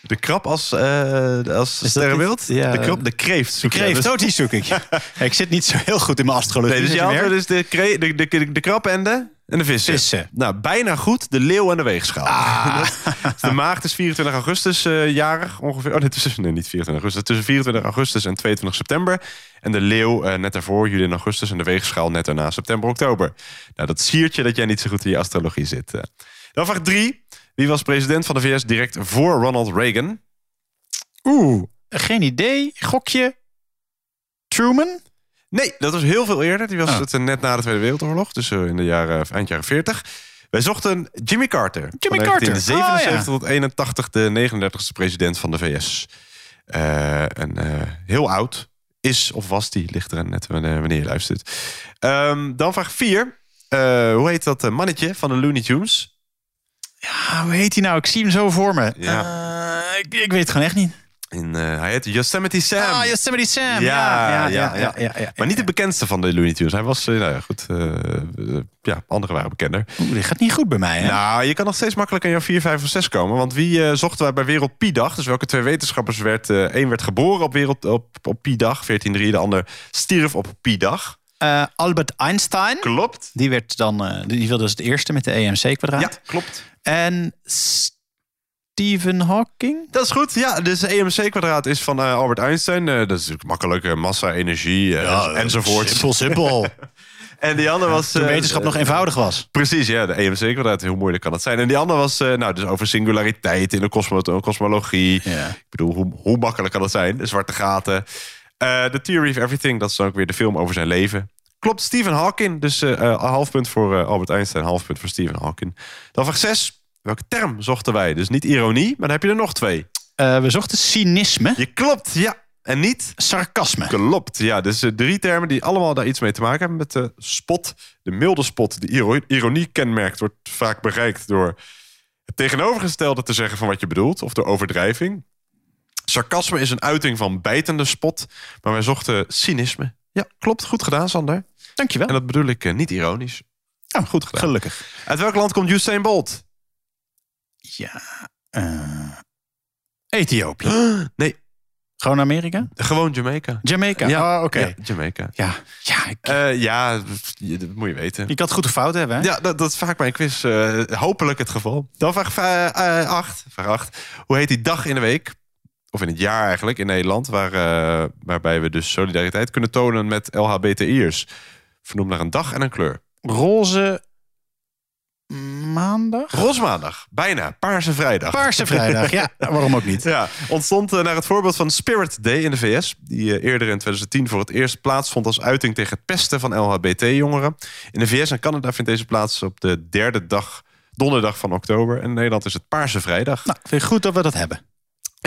De krab als, eh als dat sterrenbeeld? niet- ja. de, krab, de kreeft. De je. kreeft, Dus- oh, die zoek ik. Ik zit niet zo heel goed in mijn astrologie. Nee, dus je is de, kre- de, de, de, de krab en de, en de vissen. Vissen. Nou, bijna goed. De leeuw en de weegschaal. Ah. Dus de maagd is 24 augustus eh, jarig ongeveer. Oh, nee, tussen, nee, niet 24 augustus. Tussen 24 augustus en 22 september. En de leeuw eh, net daarvoor, juli en augustus. En de weegschaal net daarna, september, oktober. Nou, dat siert je dat jij niet zo goed in je astrologie zit. eh. Dan vraag 3. Wie was president van de VS direct voor Ronald Reagan? Oeh, geen idee. Gokje. Truman? Nee, dat was heel veel eerder. Die was Oh. het eh, net na de Tweede Wereldoorlog. Dus eh, in de jaren, eind jaren 40. Wij zochten Jimmy Carter. Jimmy van Carter. 1977 Oh, tot 81, de 39ste president van de VS. Eh, en eh, heel oud. Is of was die, ligt er net wanneer je luistert. Ehm, dan vraag 4. hoe heet dat eh, mannetje van de Looney Tunes? Ah, hoe heet hij nou? Ik zie hem zo voor me. Ja. Eh, ik, ik weet het gewoon echt niet. In, eh, hij heet Yosemite Sam. Ah, Yosemite Sam. Ja, Ja, ja, ja, ja, ja, ja, Maar niet de bekendste van de Looney Tunes. Hij was, eh, nou ja, goed. ja, anderen waren bekender. Oeh, dit gaat niet goed bij mij, hè? Nou, je kan nog steeds makkelijk aan jouw 4, 5 of 6 komen. Want wie zochten wij bij Wereld Pi-dag? Dus welke twee wetenschappers werd... Eén werd geboren op, wereld, op, op Pi-dag, 1403. De ander stierf op Pi-dag. Eh, Albert Einstein. Klopt. Die, werd dan, eh, die wilde dus het eerste met de EMC-kwadraat. Ja, klopt. En Stephen Hawking? Dat is goed, ja. Dus de EMC-kwadraat is van eh, Albert Einstein. Eh, dat is natuurlijk makkelijk. eh, massa, energie enzovoort. Simpel, simpel. En die andere was... Toen eh, wetenschap nog eenvoudig was. Precies, ja, de EMC-kwadraat. Hoe moeilijk kan dat zijn? En die andere was eh, nou, dus over singulariteit in de kosmologie. Ik bedoel, hoe, hoe makkelijk kan dat zijn? De zwarte gaten. Eh The Theory of Everything, dat is dan ook weer de film over zijn leven. Klopt, Stephen Hawking. Dus een half punt voor eh, Albert Einstein, half punt voor Stephen Hawking. Dan vraag 6. Welke term zochten wij? Dus niet ironie, maar dan heb je er nog twee. We zochten cynisme. Je klopt, ja. En niet? Sarcasme. Klopt, ja. Dus drie termen die allemaal daar iets mee te maken hebben. Met de spot, de milde spot, die iro- ironie kenmerkt... wordt vaak bereikt door het tegenovergestelde te zeggen van wat je bedoelt. Of door overdrijving. Sarcasme is een uiting van bijtende spot. Maar wij zochten cynisme. Ja, klopt. Goed gedaan, Sander. Dankjewel. En dat bedoel ik eh, niet ironisch. Oh, goed gedaan. Gelukkig. Uit welk land komt Usain Bolt? Ja. eh, Ethiopië. Nee. Gewoon Amerika? Gewoon Jamaica. Jamaica. Ja, oh, oké. ja, Jamaica. Ja, ja, ik- Eh, ja, dat moet je weten. je kan het goed of fout hebben, hè? Ja, dat, dat is vaak bij een quiz hopelijk het geval. Dan vraag 8. vraag acht. Hoe heet die dag in de week? Of in het jaar eigenlijk in Nederland. Waar, waarbij we dus solidariteit kunnen tonen met LHBTI'ers. Vernoemd naar een dag en een kleur. Roze maandag? Rosmaandag. Bijna. Paarse vrijdag. Paarse vrijdag, ja. Waarom ook niet? Ja, ontstond eh, naar het voorbeeld van Spirit Day in de VS. Die eh, eerder in 2010 voor het eerst plaatsvond als uiting tegen het pesten van LHBT-jongeren. In de VS en Canada vindt deze plaats op de derde dag, donderdag van oktober. En in Nederland is het Paarse Vrijdag. Nou, vind ik goed dat we dat hebben.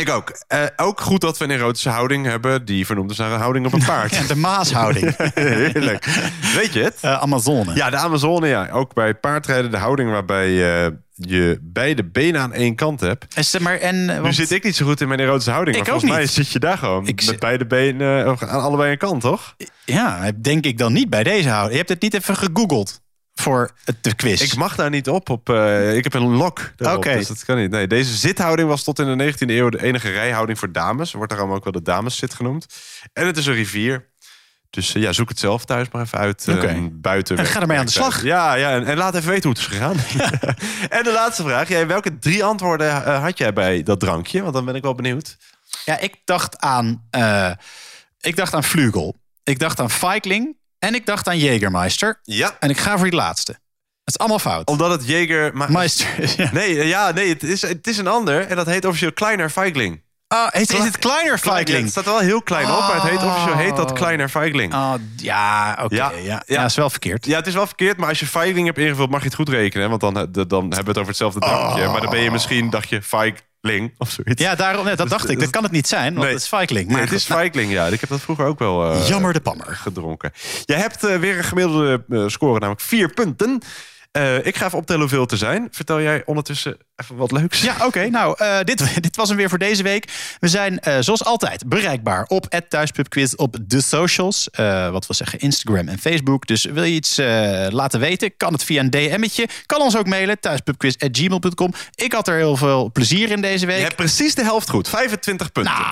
Ik ook. Eh, ook goed dat we een erotische houding hebben die vernoemd is naar een houding op een paard. Ja, de Maashouding. Heerlijk. Weet je het? Eh, Amazone. Ja, de Amazone, ja. Ook bij paardrijden de houding waarbij eh, je beide benen aan één kant hebt. En, maar, en, Nu zit ik niet zo goed in mijn erotische houding. Ik maar ook volgens mij niet. zit je daar gewoon Ik met beide benen aan allebei een kant, toch? Ja, denk ik dan niet bij deze houding. Je hebt het niet even gegoogeld voor de quiz. Ik mag daar niet op. op eh, ik heb een lok. Oké. Dus dat kan niet. Nee, deze zithouding was tot in de 19e eeuw de enige rijhouding voor dames. Wordt daarom ook wel de dameszit genoemd. En het is een rivier. Dus eh, ja, zoek het zelf thuis maar even uit. Oké. buiten. En ga ermee aan de slag. Ja, ja en, en laat even weten hoe het is gegaan. en de laatste vraag. Jij, welke drie antwoorden eh, had jij bij dat drankje? Want dan ben ik wel benieuwd. Ja, ik dacht aan, ik dacht aan Vlugel. Ik dacht aan Feigling. En ik dacht aan Jägermeister. Ja. En ik ga voor die laatste. Het is allemaal fout. Omdat het Jager... Maar... Meister. Ja. Nee, eh, ja, nee het, is, het is een ander. En dat heet officieel Kleiner Feigling. Ah, is, is het Kleiner Feigling? het staat wel heel klein op, maar het heet officieel heet dat Kleiner Feigling. Oh, ja, oké. Ja, ja, ja. ja. is wel verkeerd. Ja, het is wel verkeerd, maar als je Feigling hebt ingevuld, mag je het goed rekenen. Want dan, dan hebben we het over hetzelfde drankje. Maar dan ben je misschien, dacht je, Of zoiets. Ja, daarom, nee, dat dacht ik. Dat kan het niet zijn, want Nee. het is Feigling. Maar het is goed, nou, ja. Ik heb dat vroeger ook wel eh, Jammer de pammer. gedronken. Jij hebt eh, weer een gemiddelde eh, score, namelijk vier punten. Ik ga even optellen hoeveel er zijn. Vertel jij ondertussen even wat leuks. Ja, oké. Nou, eh, dit, dit was hem weer voor deze week. We zijn eh, zoals altijd bereikbaar op thuispubquiz op de socials. Eh, wat wil zeggen Instagram en Facebook. Dus wil je iets laten weten, kan het via een DM'tje. Kan ons ook mailen, thuispubquiz.gmail.com. Ik had er heel veel plezier in deze week. Je hebt precies de helft goed. 25 punten. Nou,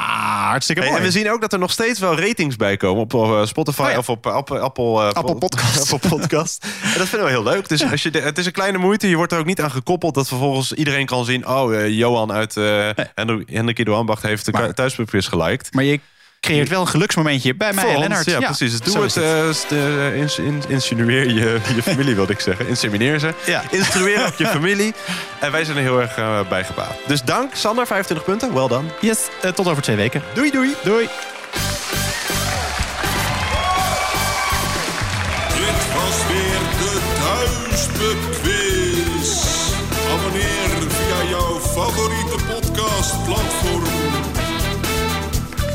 hartstikke Hey, mooi. en we zien ook dat er nog steeds wel ratings bij komen op Spotify Oh ja. of op Apple, Apple, Apple Podcast. Apple Podcast. en dat vinden we heel leuk. Dus als je de- het is een kleine moeite. Je wordt er ook niet aan gekoppeld dat vervolgens iedereen kan zien. Oh, eh, Johan uit eh Hendrik Hendrik Ido Ambacht heeft de thuispubquiz geliked. Maar je creëert wel een geluksmomentje bij mij Voor en Lennart. Ja, precies. Dus doe zo het. eh, eh, ins- in- insinueer je, je familie, wilde ik zeggen. Insemineer ze. Ja. Instrueer ook je familie. En wij zijn er heel erg uh, bij gebaat. Dus dank, Sander. 25 punten. Wel dan. Yes, tot over twee weken. Doei, doei. Doei. Dit was weer de Thuispubquiz. Favoriete podcastplatform.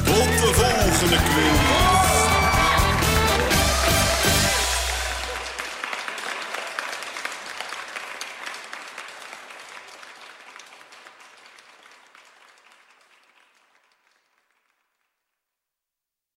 Tot de volgende quiz.